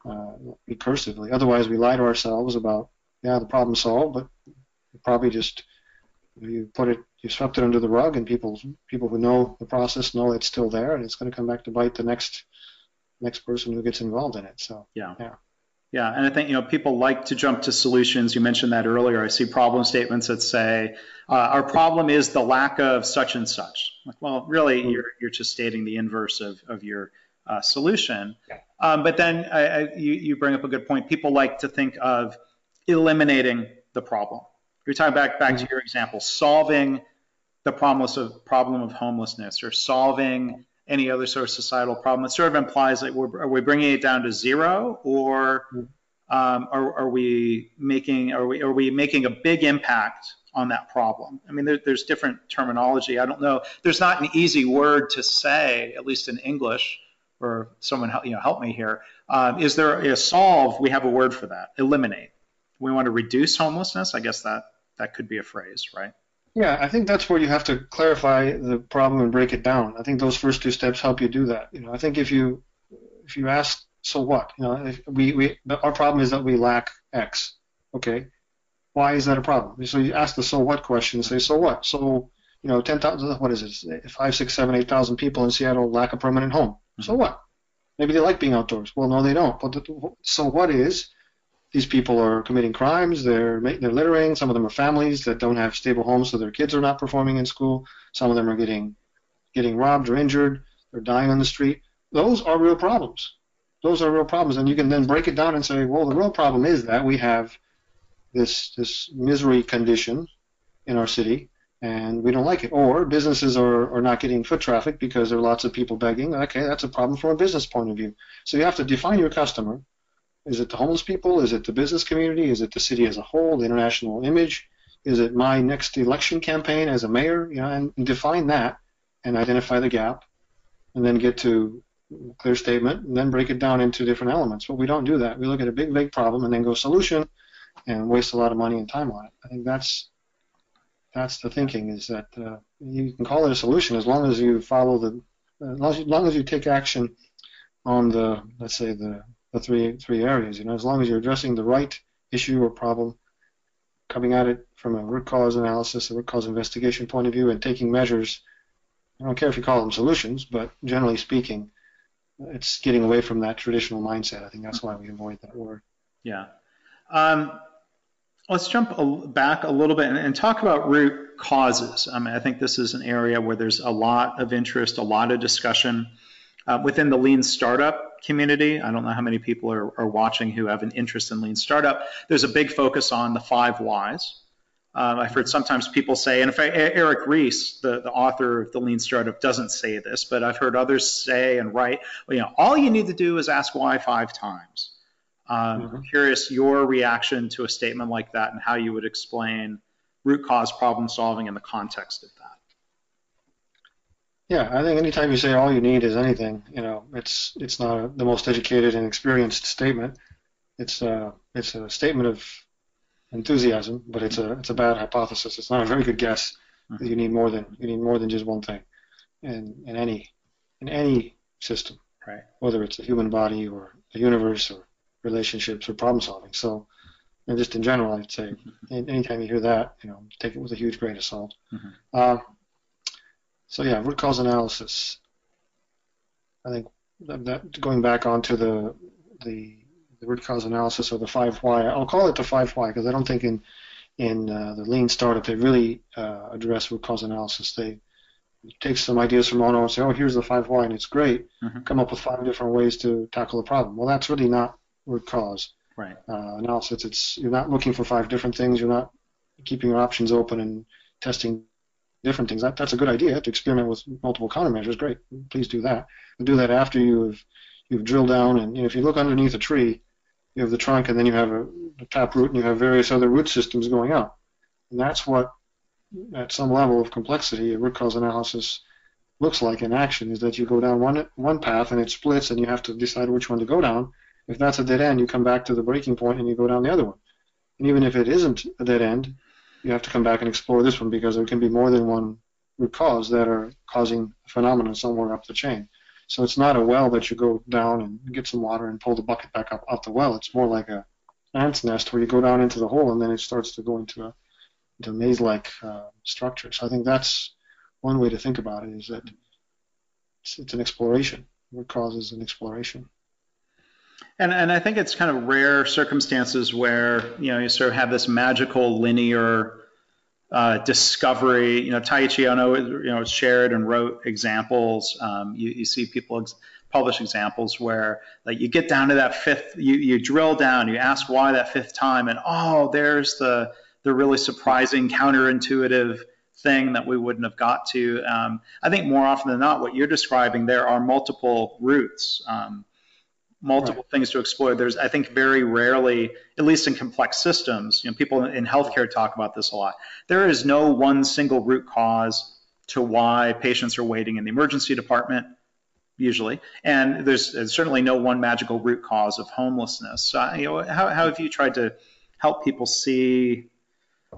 uh, recursively. Otherwise, we lie to ourselves about yeah the problem solved, but probably just you put it you swept it under the rug, and people people who know the process know it's still there, and it's going to come back to bite the next next person who gets involved in it. So yeah. yeah. Yeah, and I think you know people like to jump to solutions. You mentioned that earlier. I see problem statements that say uh, our problem is the lack of such and such. Like, well, really, mm-hmm. you're you're just stating the inverse of of your uh, solution. Um, but then I, I, you you bring up a good point. People like to think of eliminating the problem. You're talking back back to mm-hmm. your example, solving the problem of problem of homelessness or solving any other sort of societal problem. It sort of implies like we're, are we bringing it down to zero, or um, are, are, we making are we are we making a big impact on that problem? I mean, there, there's different terminology. I don't know. There's not an easy word to say, at least in English, or someone help, you know help me here. Um, is there a solve? We have a word for that. Eliminate. We want to reduce homelessness. I guess that that could be a phrase, right? Yeah, I think that's where you have to clarify the problem and break it down. I think those first two steps help you do that. You know, I think if you if you ask, so what? You know, we we our problem is that we lack X. Okay, why is that a problem? So you ask the so what question. Say so what? So you know, ten thousand. What is it? Five, six, seven, eight thousand people in Seattle lack a permanent home. So mm-hmm. what? Maybe they like being outdoors. Well, no, they don't. But the, so what is these people are committing crimes. They're they're littering. Some of them are families that don't have stable homes, so their kids are not performing in school. Some of them are getting getting robbed or injured. They're dying on the street. Those are real problems. Those are real problems, and you can then break it down and say, well, the real problem is that we have this this misery condition in our city, and we don't like it. Or businesses are, are not getting foot traffic because there are lots of people begging. Okay, that's a problem from a business point of view. So you have to define your customer is it the homeless people? Is it the business community? Is it the city as a whole, the international image? Is it my next election campaign as a mayor? You know, and, and define that and identify the gap, and then get to clear statement, and then break it down into different elements. But we don't do that. We look at a big, big problem and then go solution, and waste a lot of money and time on it. I think that's that's the thinking is that uh, you can call it a solution as long as you follow the as long as you take action on the let's say the the three three areas. You know, as long as you're addressing the right issue or problem, coming at it from a root cause analysis, a root cause investigation point of view, and taking measures. I don't care if you call them solutions, but generally speaking, it's getting away from that traditional mindset. I think that's why we avoid that word. Yeah. Um, let's jump back a little bit and, and, talk about root causes. I mean, I think this is an area where there's a lot of interest, a lot of discussion uh, within the lean startup community. I don't know how many people are, are watching who have an interest in lean startup. There's a big focus on the five whys. Um, I've heard sometimes people say, and in fact, Eric Ries, the, the author of the Lean Startup, doesn't say this, but I've heard others say and write, well, you know, all you need to do is ask why five times. Um, mm-hmm. Curious your reaction to a statement like that and how you would explain root cause problem solving in the context of that. Yeah, I think anytime you say all you need is anything, you know, it's it's not a, the most educated and experienced statement. It's a it's a statement of enthusiasm, but it's a it's a bad hypothesis. It's not a very good guess. Mm-hmm. You need more than you need more than just one thing, in in any in any system, right? Whether it's a human body or the universe or relationships or problem solving. So, and just in general, I'd say mm-hmm. anytime you hear that, you know, take it with a huge grain of salt. Mm-hmm. Uh, so yeah, root cause analysis. I think that, that going back onto the, the the root cause analysis or the five why. I'll call it the five why because I don't think in in uh, the lean startup they really uh, address root cause analysis. They take some ideas from Ohno and say, oh, here's the five why, and it's great. Mm-hmm. Come up with five different ways to tackle the problem. Well, that's really not root cause right. uh, analysis. It's you're not looking for five different things. You're not keeping your options open and testing different things. That, that's a good idea to experiment with multiple countermeasures. Great, please do that. And do that after you've you've drilled down. And you know, if you look underneath a tree, you have the trunk, and then you have a, a tap root, and you have various other root systems going out. And that's what, at some level of complexity, a root cause analysis looks like in action is that you go down one one path and it splits and you have to decide which one to go down. If that's a dead end, you come back to the breaking point and you go down the other one. And even if it isn't a dead end, you have to come back and explore this one because there can be more than one root cause that are causing a phenomenon somewhere up the chain. So it's not a well that you go down and get some water and pull the bucket back up out the well. It's more like a ant's nest where you go down into the hole and then it starts to go into a, into maze-like uh, structure. So I think that's one way to think about it is that it's, it's an exploration. Root cause is an exploration. And, and I think it's kind of rare circumstances where you know you sort of have this magical linear uh, discovery. You know, Taiichi Ohno, you know, shared and wrote examples. Um, you, you see people ex- publish examples where like you get down to that fifth, you, you drill down, you ask why that fifth time, and oh, there's the the really surprising, counterintuitive thing that we wouldn't have got to. Um, I think more often than not, what you're describing, there are multiple routes. Um, multiple right. things to explore. There's, I think, very rarely, at least in complex systems, you know, people in healthcare talk about this a lot. There is no one single root cause to why patients are waiting in the emergency department, usually, and there's, certainly no one magical root cause of homelessness. So, you know, how, how have you tried to help people see,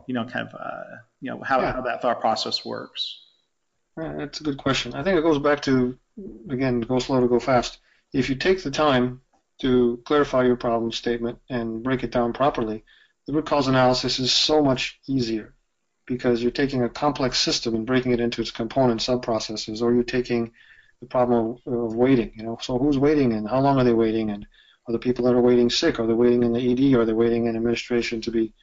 you know, kind of, uh, you know, how, yeah. how that thought process works? That's a good question. I think it goes back to, again, go slow to go fast if you take the time to clarify your problem statement and break it down properly, the root cause analysis is so much easier because you're taking a complex system and breaking it into its component subprocesses, or you're taking the problem of, of, waiting. You know, so who's waiting and how long are they waiting, and are the people that are waiting sick? Are they waiting in the ED? Are they waiting in administration to be,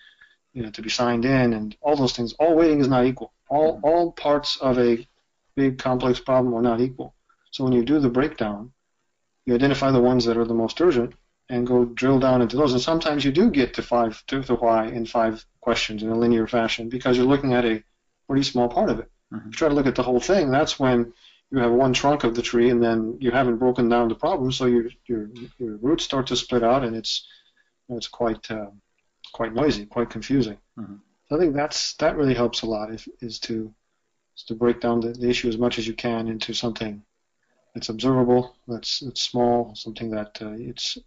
you know, to be signed in? And all those things. All waiting is not equal. All mm-hmm. all parts of a big complex problem are not equal. So when you do the breakdown, you identify the ones that are the most urgent and go drill down into those. And sometimes you do get to five to the why in five questions in a linear fashion because you're looking at a pretty small part of it. Mm-hmm. If you try to look at the whole thing, that's when you have one trunk of the tree and then you haven't broken down the problem, so your your your roots start to split out and it's it's quite uh, quite noisy, quite confusing. Mm-hmm. So I think that's that really helps a lot if, is to is to break down the, the issue as much as you can into something it's observable, it's, it's small, something that uh, it's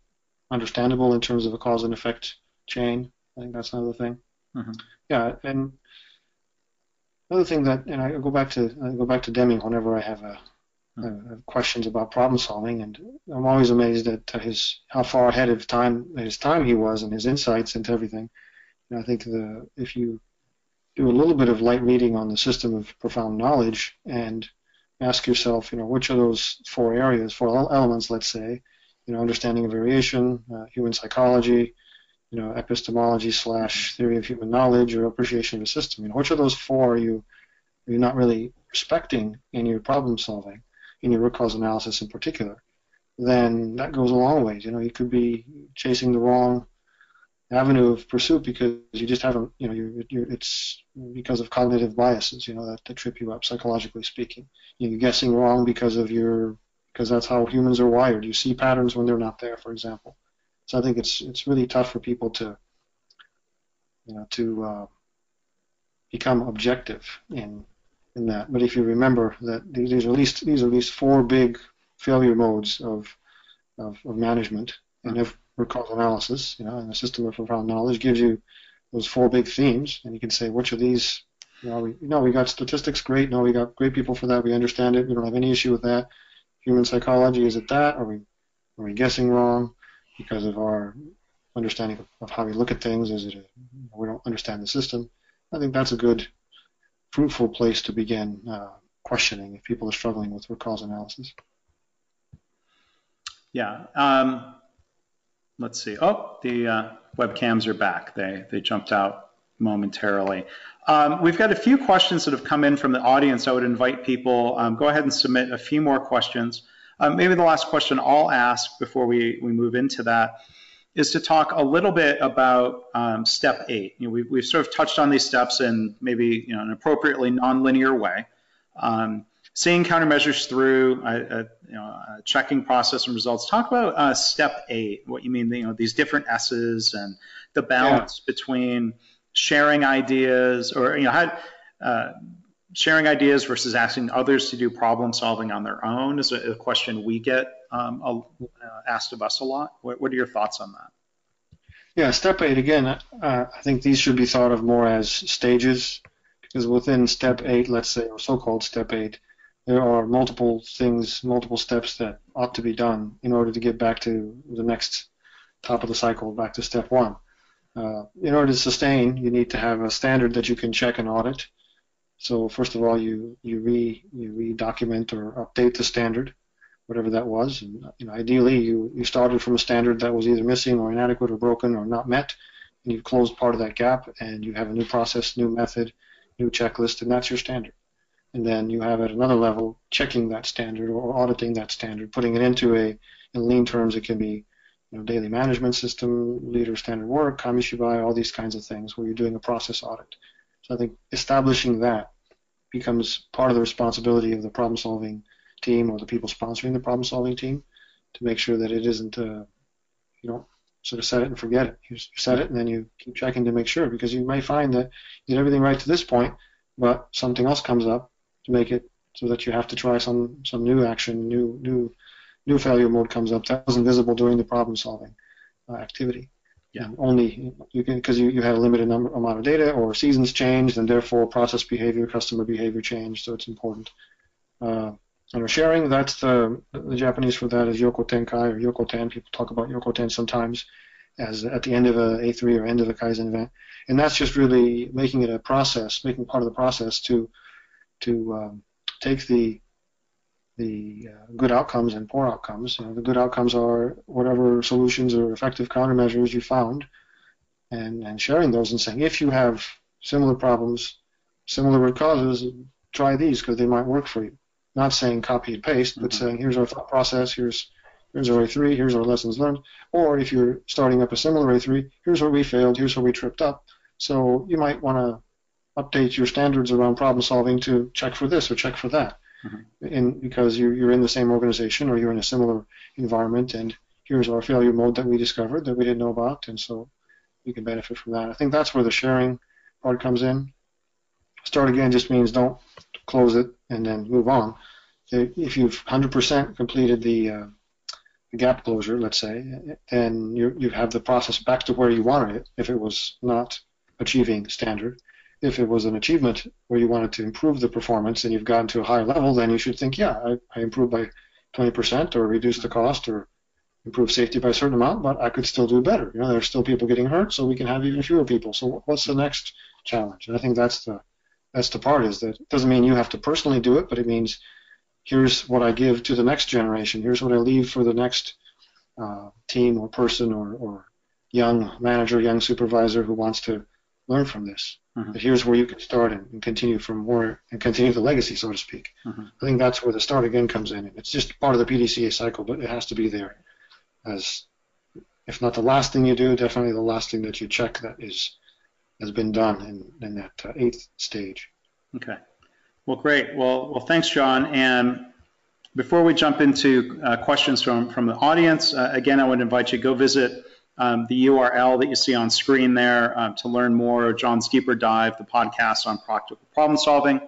understandable in terms of a cause and effect chain. I think that's another thing. Mm-hmm. Yeah, and another thing that, and I go back to I go back to Deming whenever I have a, mm-hmm. questions about problem solving, and I'm always amazed at his how far ahead of time his time he was and his insights into everything. And I think the if you do a little bit of light reading on the system of profound knowledge and ask yourself, you know, which of those four areas, four elements, let's say, you know, understanding of variation, uh, human psychology, you know, epistemology slash theory of human knowledge, or appreciation of a system. You know, which of those four are you are you not really respecting in your problem solving, in your root cause analysis in particular? Then that goes a long ways. You know, you could be chasing the wrong avenue of pursuit because you just haven't, you know, you're, you're, it's because of cognitive biases, you know, that, that trip you up psychologically speaking. You're guessing wrong because of your, because that's how humans are wired. You see patterns when they're not there, for example. So I think it's it's really tough for people to, you know, to uh, become objective in in that. But if you remember that these are at least these are at least four big failure modes of of, of management, and if root cause analysis, you know, and a system of profound knowledge gives you those four big themes, and you can say which of these, you know, we, you know, we got statistics, great, no, we got great people for that, we understand it, we don't have any issue with that. Human psychology, is it that? Are we, are we guessing wrong because of our understanding of, of how we look at things? Is it a, we don't understand the system? I think that's a good, fruitful place to begin uh, questioning if people are struggling with root cause analysis. Yeah. Um, let's see. Oh, the uh, webcams are back. They, they jumped out momentarily. Um, we've got a few questions that have come in from the audience. I would invite people, um, go ahead and submit a few more questions. Um, maybe the last question I'll ask before we, we move into that is to talk a little bit about um, step eight. You know, we, we've sort of touched on these steps in maybe you know, an appropriately nonlinear way. Um, seeing countermeasures through, a, you know, checking process and results. Talk about uh, step eight, what you mean, you know, these different S's and the balance yeah. between sharing ideas or, you know, how, uh, sharing ideas versus asking others to do problem solving on their own is a, a question we get um, uh, asked of us a lot. What, what, are your thoughts on that? Yeah, step eight, again, uh, I think these should be thought of more as stages because within step eight, let's say, or so called step eight, there are multiple things, multiple steps that ought to be done in order to get back to the next top of the cycle, back to step one. Uh, in order to sustain, you need to have a standard that you can check and audit. So first of all, you you re you re-document or update the standard, whatever that was. And you know, ideally, you you started from a standard that was either missing or inadequate or broken or not met, and you've closed part of that gap, and you have a new process, new method, new checklist, and that's your standard. And then you have at another level checking that standard or auditing that standard, putting it into a in lean terms, it can be you know, daily management system, leader standard work, Kamishibai, all these kinds of things where you're doing a process audit. So I think establishing that becomes part of the responsibility of the problem solving team or the people sponsoring the problem solving team to make sure that it isn't, uh, you know, sort of set it and forget it. You set it and then you keep checking to make sure because you may find that you did everything right to this point, but something else comes up to make it so that you have to try some some new action, new new new failure mode comes up that wasn't visible during the problem solving uh, activity. Yeah. only you can because you, you had a limited number amount of data or seasons changed and therefore process behavior, customer behavior changed, so it's important. Uh, and sharing, that's the, the Japanese for that is Yokotenkai or Yokoten. People talk about Yokoten sometimes as at the end of a A3 or end of a Kaizen event. And that's just really making it a process, making part of the process to to um, take the the uh, good outcomes and poor outcomes. You know, the good outcomes are whatever solutions or effective countermeasures you found, and and sharing those and saying if you have similar problems, similar root causes, try these because they might work for you. Not saying copy and paste, but mm-hmm. saying here's our thought process, here's here's our A3, here's our lessons learned. Or if you're starting up a similar A3, here's where we failed, here's where we tripped up. So you might want to update your standards around problem solving to check for this or check for that mm-hmm. and because you're, you're in the same organization or you're in a similar environment, and here's our failure mode that we discovered that we didn't know about, and so you can benefit from that. I think that's where the sharing part comes in. Start again just means don't close it and then move on. If you've 100% completed the, uh, the gap closure, let's say, then you you have the process back to where you wanted it if it was not achieving standard if it was an achievement where you wanted to improve the performance and you've gotten to a higher level, then you should think, yeah, I, I improved by 20% or reduced the cost or improved safety by a certain amount, but I could still do better. You know, there's still people getting hurt, so we can have even fewer people. So what's the next challenge? And I think that's the that's the part is that it doesn't mean you have to personally do it, but it means here's what I give to the next generation. Here's what I leave for the next uh, team or person or, or young manager, young supervisor who wants to learn from this. Mm-hmm. Here's where you can start and, and, continue from where and continue the legacy, so to speak. Mm-hmm. I think that's where the start again comes in. It's just part of the PDCA cycle, but it has to be there as, if not the last thing you do, definitely the last thing that you check that is has been done in, in that uh, eighth stage. Okay. Well, great. Well, well, thanks, John. And before we jump into uh, questions from from the audience, uh, again, I would invite you to go visit um, the URL that you see on screen there uh, to learn more, John's Deeper Dive, the podcast on practical problem solving.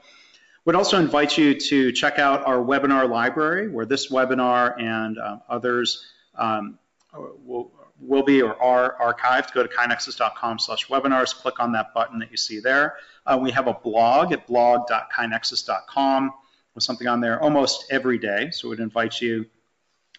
Would also invite you to check out our webinar library, where this webinar and um, others um, will, will be or are archived. Go to kainexus.com slash webinars, click on that button that you see there. Uh, we have a blog at blog.kainexus.com with something on there almost every day, so we'd invite you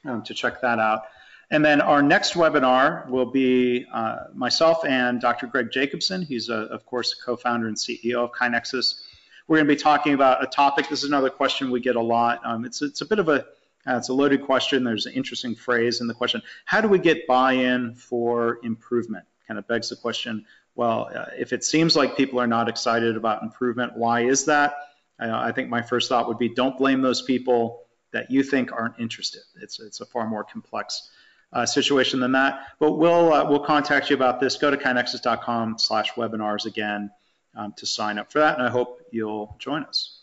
um, to check that out. And then our next webinar will be uh, myself and Dr. Greg Jacobson. He's, a, of course, co-founder and CEO of KaiNexus. We're going to be talking about a topic. This is another question we get a lot. Um, it's, it's a bit of a uh, it's a loaded question. There's an interesting phrase in the question. How do we get buy-in for improvement? Kind of begs the question. Well, uh, if it seems like people are not excited about improvement, why is that? Uh, I think my first thought would be don't blame those people that you think aren't interested. It's, it's a far more complex uh, situation than that. But we'll uh, we'll contact you about this. Go to kainexus.com slash webinars again um, to sign up for that, and I hope you'll join us.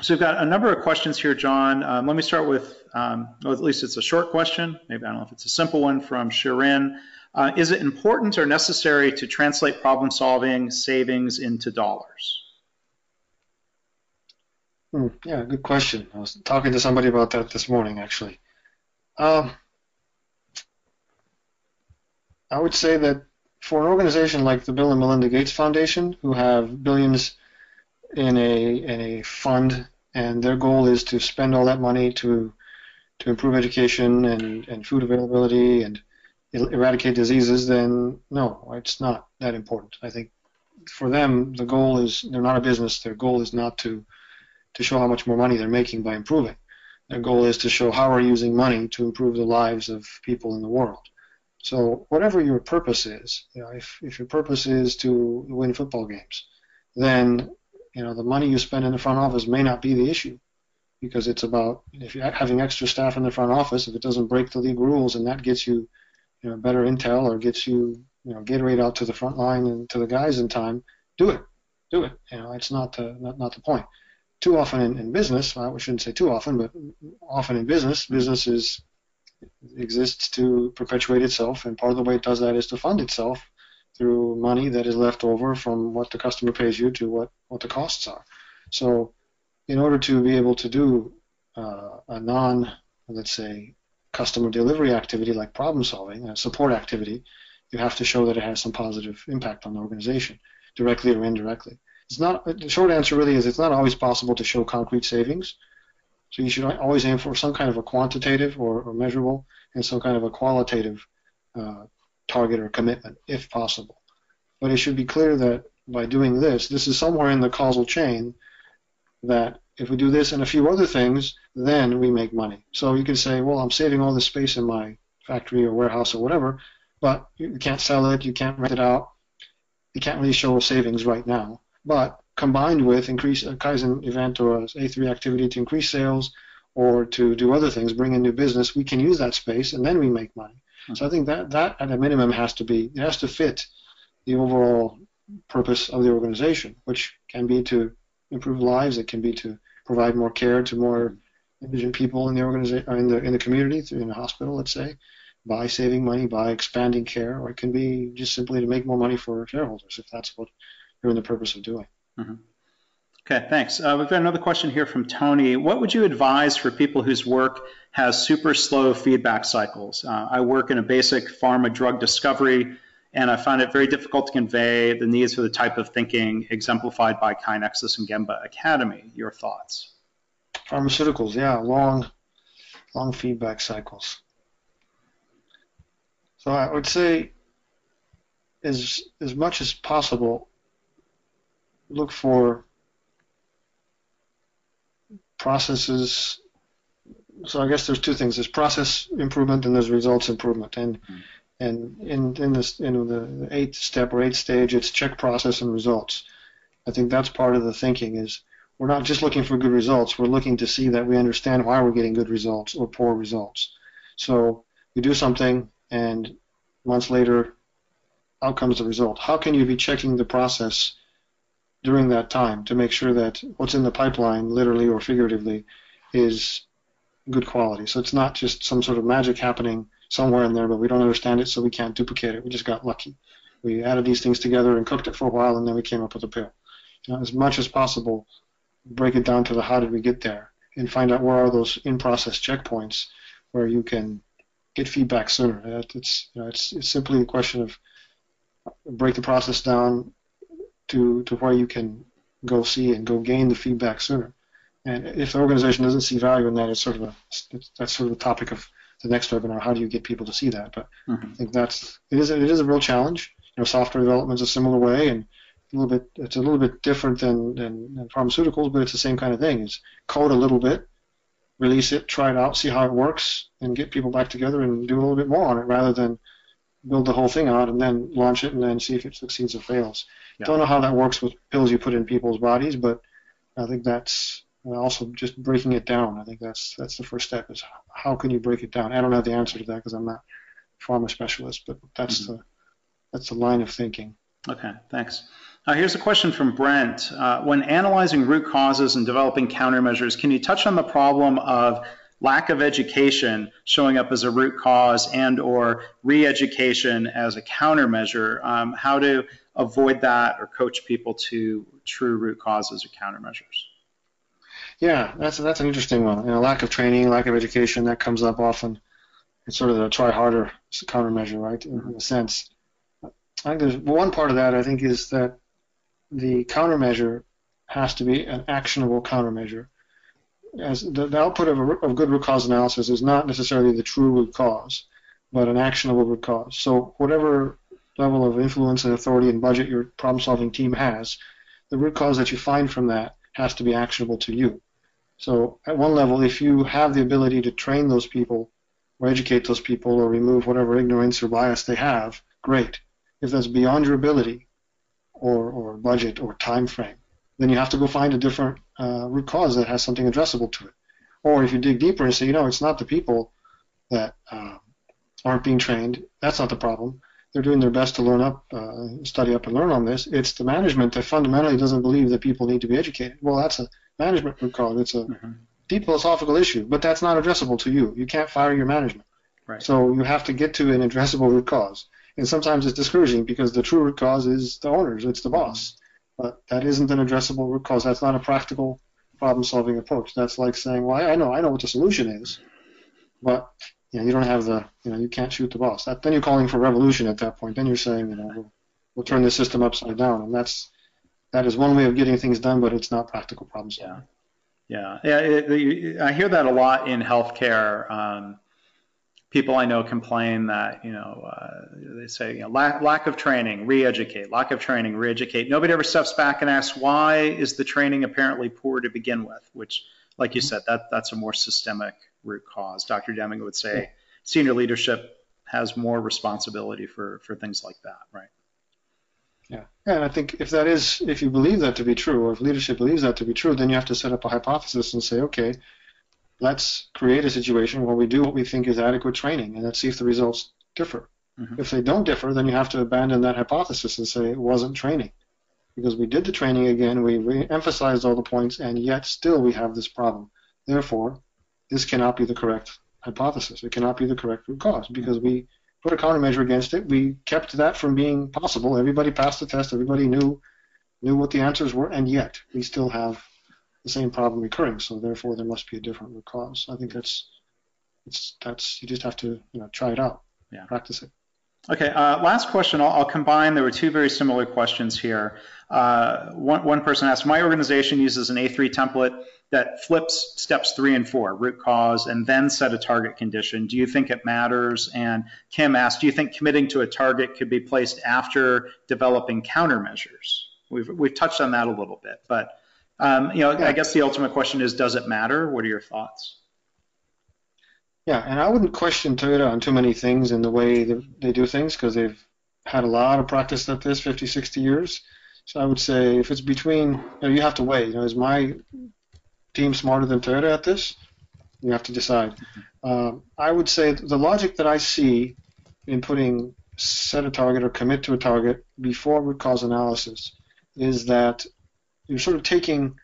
So we've got a number of questions here, John. Um, let me start with, um, well, at least it's a short question. Maybe I don't know if it's a simple one from Shirin. Uh, is it important or necessary to translate problem solving savings into dollars? Mm, yeah, good question. I was talking to somebody about that this morning, actually. Um, I would say that for an organization like the Bill and Melinda Gates Foundation, who have billions in a in a fund, and their goal is to spend all that money to to improve education and, and food availability and eradicate diseases, then no, it's not that important. I think for them, the goal is they're not a business. Their goal is not to to show how much more money they're making by improving. Their goal is to show how we're using money to improve the lives of people in the world. So whatever your purpose is, you know, if, if your purpose is to win football games, then you know the money you spend in the front office may not be the issue because it's about if you're having extra staff in the front office, if it doesn't break the league rules and that gets you, you know, better intel or gets you, you know, Gatorade out to the front line and to the guys in time, do it, do it. You know, it's not the not, not the point. Too often in, in business, well, I shouldn't say too often, but often in business, business is exists to perpetuate itself, and part of the way it does that is to fund itself through money that is left over from what the customer pays you to what, what the costs are. So, in order to be able to do uh, a non, let's say, customer delivery activity like problem solving, a support activity, you have to show that it has some positive impact on the organization, directly or indirectly. It's not the short answer really is it's not always possible to show concrete savings, so you should always aim for some kind of a quantitative or, or measurable and some kind of a qualitative uh, target or commitment, if possible. But it should be clear that by doing this, this is somewhere in the causal chain that if we do this and a few other things, then we make money. So you can say, well, I'm saving all this space in my factory or warehouse or whatever, but you can't sell it, you can't rent it out, you can't really show savings right now. But combined with increase a Kaizen event or a A3 activity to increase sales or to do other things, bring in new business, we can use that space and then we make money. Mm-hmm. So I think that that at a minimum has to be it has to fit the overall purpose of the organization, which can be to improve lives, it can be to provide more care to more indigent people in the organization in the in the community, in the hospital, let's say, by saving money, by expanding care, or it can be just simply to make more money for shareholders if that's what you're in the purpose of doing. Mm-hmm. Okay, thanks. Uh, we've got another question here from Tony. What would you advise for people whose work has super slow feedback cycles? Uh, I work in a basic pharma drug discovery, and I find it very difficult to convey the needs for the type of thinking exemplified by KaiNexus and Gemba Academy. Your thoughts? Pharmaceuticals, yeah, long, long feedback cycles. So I would say, as as much as possible, look for processes. So I guess there's two things: there's process improvement and there's results improvement. And mm. and in in this in the eighth step or eighth stage, it's check process and results. I think that's part of the thinking is we're not just looking for good results. We're looking to see that we understand why we're getting good results or poor results. So you do something, and months later, out comes the result. How can you be checking the process during that time to make sure that what's in the pipeline, literally or figuratively, is good quality. So it's not just some sort of magic happening somewhere in there, but we don't understand it, so we can't duplicate it. We just got lucky. We added these things together and cooked it for a while, and then we came up with a pill. You know, as much as possible, break it down to the how did we get there, and find out where are those in-process checkpoints where you can get feedback sooner. It's you know, it's, it's simply a question of break the process down, to, to where you can go see and go gain the feedback sooner. And if the organization doesn't see value in that, it's sort of a that's sort of the topic of the next webinar. How do you get people to see that? But mm-hmm. I think that's it is a, it is a real challenge. You know, software development is a similar way, and a little bit it's a little bit different than, than, than pharmaceuticals, but it's the same kind of thing. It's code a little bit, release it, try it out, see how it works, and get people back together and do a little bit more on it rather than build the whole thing out and then launch it and then see if it succeeds or fails. Yeah. Don't know how that works with pills you put in people's bodies, but I think that's also just breaking it down. I think that's that's the first step is how can you break it down. I don't have the answer to that because I'm not a pharma specialist, but that's mm-hmm. the that's the line of thinking. Okay, thanks. Uh, here's a question from Brent. Uh, when analyzing root causes and developing countermeasures, can you touch on the problem of lack of education showing up as a root cause and or re-education as a countermeasure? Um, how to avoid that or coach people to true root causes or countermeasures? Yeah, that's that's an interesting one. You know, lack of training, lack of education, that comes up often. It's sort of the try harder countermeasure, right? In, in a sense. I think there's one part of that. I think is that the countermeasure has to be an actionable countermeasure. As the, the output of, a, of good root cause analysis is not necessarily the true root cause, but an actionable root cause. So whatever level of influence and authority and budget your problem-solving team has, the root cause that you find from that has to be actionable to you. So at one level, if you have the ability to train those people or educate those people or remove whatever ignorance or bias they have, great. If that's beyond your ability or, or budget or time frame, then you have to go find a different uh, root cause that has something addressable to it. Or if you dig deeper and say, you know, it's not the people that uh, aren't being trained, that's not the problem. They're doing their best to learn up, uh, study up, and learn on this. It's the management that fundamentally doesn't believe that people need to be educated. Well, that's a management root cause. It's a mm-hmm. deep philosophical issue, but that's not addressable to you. You can't fire your management. Right. So you have to get to an addressable root cause. And sometimes it's discouraging because the true root cause is the owners, it's the boss. But that isn't an addressable root cause. That's not a practical problem-solving approach. That's like saying, "Well, I know, I know what the solution is, but you know, you don't have the, you know, you can't shoot the boss." That, then you're calling for revolution at that point. Then you're saying, you know, we'll, we'll turn the system upside down, and that's that is one way of getting things done, but it's not practical problem solving. Yeah, yeah, yeah. It, it, I hear that a lot in healthcare. Um, people I know complain that you know uh, they say you know lack, lack of training, re-educate, lack of training, re-educate. Nobody ever steps back and asks why is the training apparently poor to begin with, which, like you said, that that's a more systemic root cause. Dr. Deming would say senior leadership has more responsibility for for things like that, right? Yeah. yeah, and I think if that is, if you believe that to be true, or if leadership believes that to be true, then you have to set up a hypothesis and say, okay, let's create a situation where we do what we think is adequate training, and let's see if the results differ. Mm-hmm. If they don't differ, then you have to abandon that hypothesis and say it wasn't training. Because we did the training again, we re-emphasized all the points, and yet still we have this problem. Therefore, this cannot be the correct hypothesis. It cannot be the correct root cause because we put a countermeasure against it. We kept that from being possible. Everybody passed the test. Everybody knew knew what the answers were, and yet we still have the same problem recurring. So therefore, there must be a different root cause. I think that's it's that's you just have to you know try it out, yeah. practice it. Okay, uh, last question. I'll, I'll, combine. There were two very similar questions here. Uh, one, one person asked, My organization uses an A3 template that flips steps three and four, root cause, and then set a target condition. Do you think it matters? And Kim asked, Do you think committing to a target could be placed after developing countermeasures? We've, we've touched on that a little bit, but um, you know, yeah. I guess the ultimate question is, does it matter? What are your thoughts? Yeah, and I wouldn't question Toyota on too many things in the way that they do things because they've had a lot of practice at this, 50, 60 years. So I would say if it's between, you, know, you have to weigh. You know, is my team smarter than Toyota at this? You have to decide. Um, I would say the logic that I see in putting set a target or commit to a target before root cause analysis is that you're sort of taking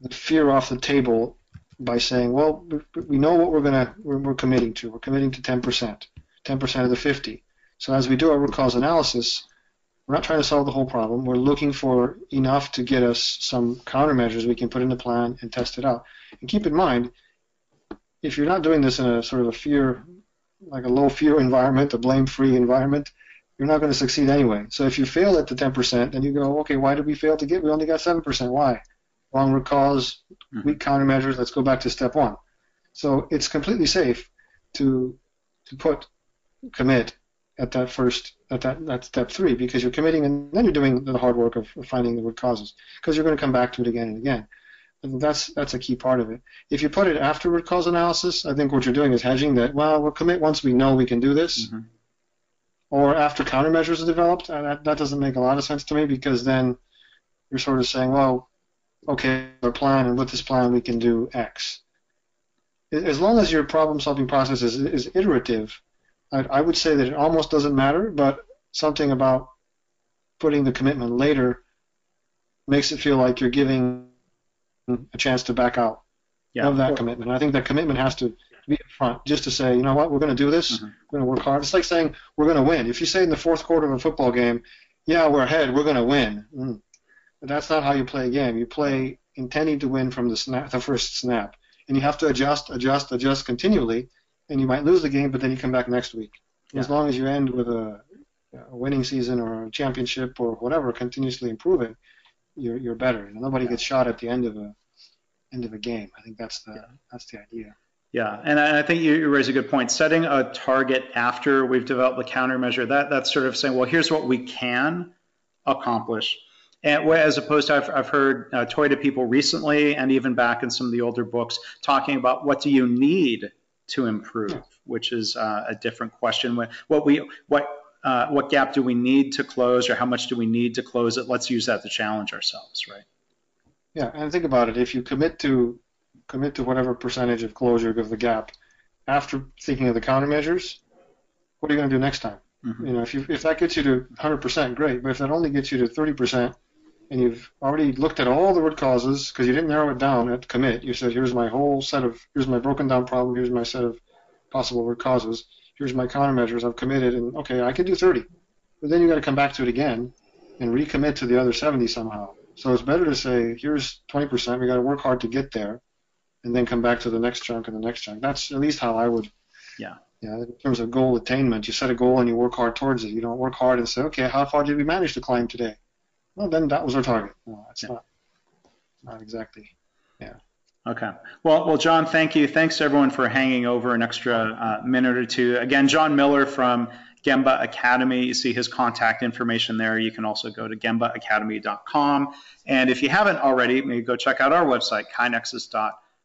the fear off the table by saying, well, we know what we're gonna we're, we're committing to. We're committing to 10%, 10% of the 50. So as we do our root cause analysis, we're not trying to solve the whole problem. We're looking for enough to get us some countermeasures we can put in the plan and test it out. And keep in mind, if you're not doing this in a sort of a fear, like a low fear environment, a blame-free environment, you're not going to succeed anyway. So if you fail at the 10%, then you go, okay, why did we fail to get? We only got 7%. Why? Wrong root cause, mm-hmm. weak countermeasures. Let's go back to step one. So it's completely safe to to put commit at that first at that, that step three because you're committing and then you're doing the hard work of, of finding the root causes because you're going to come back to it again and again. And that's that's a key part of it. If you put it after root cause analysis, I think what you're doing is hedging that. Well, we'll commit once we know we can do this. Mm-hmm or after countermeasures are developed, uh, that, that doesn't make a lot of sense to me because then you're sort of saying, well, okay, our plan, and with this plan we can do X. As long as your problem-solving process is, is iterative, I, I would say that it almost doesn't matter, but something about putting the commitment later makes it feel like you're giving a chance to back out yeah. of that commitment. I think that commitment has to be upfront, just to say, you know what, we're going to do this. Mm-hmm. We're going to work hard. It's like saying we're going to win. If you say in the fourth quarter of a football game, yeah, we're ahead, we're going to win. Mm. But that's not how you play a game. You play intending to win from the snap, the first snap, and you have to adjust, adjust, adjust continually, and you might lose the game, but then you come back next week. Yeah. As long as you end with a, a, winning season or a championship or whatever, continuously improving, you're you're better. nobody yeah. gets shot at the end of a end of a game. I think that's the yeah. that's the idea. Yeah, and I think you raise a good point. Setting a target after we've developed the countermeasure, that that's sort of saying, well, here's what we can accomplish. And as opposed to, I've, I've heard uh, Toyota people recently, and even back in some of the older books, talking about what do you need to improve, which is uh, a different question. What we what uh, what gap do we need to close, or how much do we need to close it? Let's use that to challenge ourselves, right? Yeah, and think about it. If you commit to commit to whatever percentage of closure of the gap after thinking of the countermeasures, what are you going to do next time? Mm-hmm. You know, if you if that gets you to 100%, great. But if that only gets you to 30%, and you've already looked at all the root causes because you didn't narrow it down at commit. You said, here's my whole set of, here's my broken down problem, here's my set of possible root causes, here's my countermeasures, I've committed, and okay, I can do 30. But then you got to come back to it again and recommit to the other 70 somehow. So it's better to say, here's 20%, we got to work hard to get there, and then come back to the next chunk and the next chunk. That's at least how I would. Yeah. Yeah, in terms of goal attainment, you set a goal and you work hard towards it. You don't work hard and say, okay, how far did we manage to climb today? well, then that was our target. No, it's yeah. not, not exactly. Yeah. Okay. Well, well, Jon, thank you. Thanks to everyone for hanging over an extra uh, minute or two. Again, Jon Miller from Gemba Academy. You see his contact information there. You can also go to gembaacademy.com. And if you haven't already, maybe go check out our website,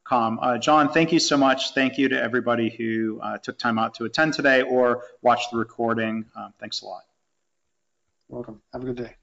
kainexus.com. Uh, Jon, thank you so much. Thank you to everybody who uh, took time out to attend today or watch the recording. Um, thanks a lot. Welcome. Have a good day.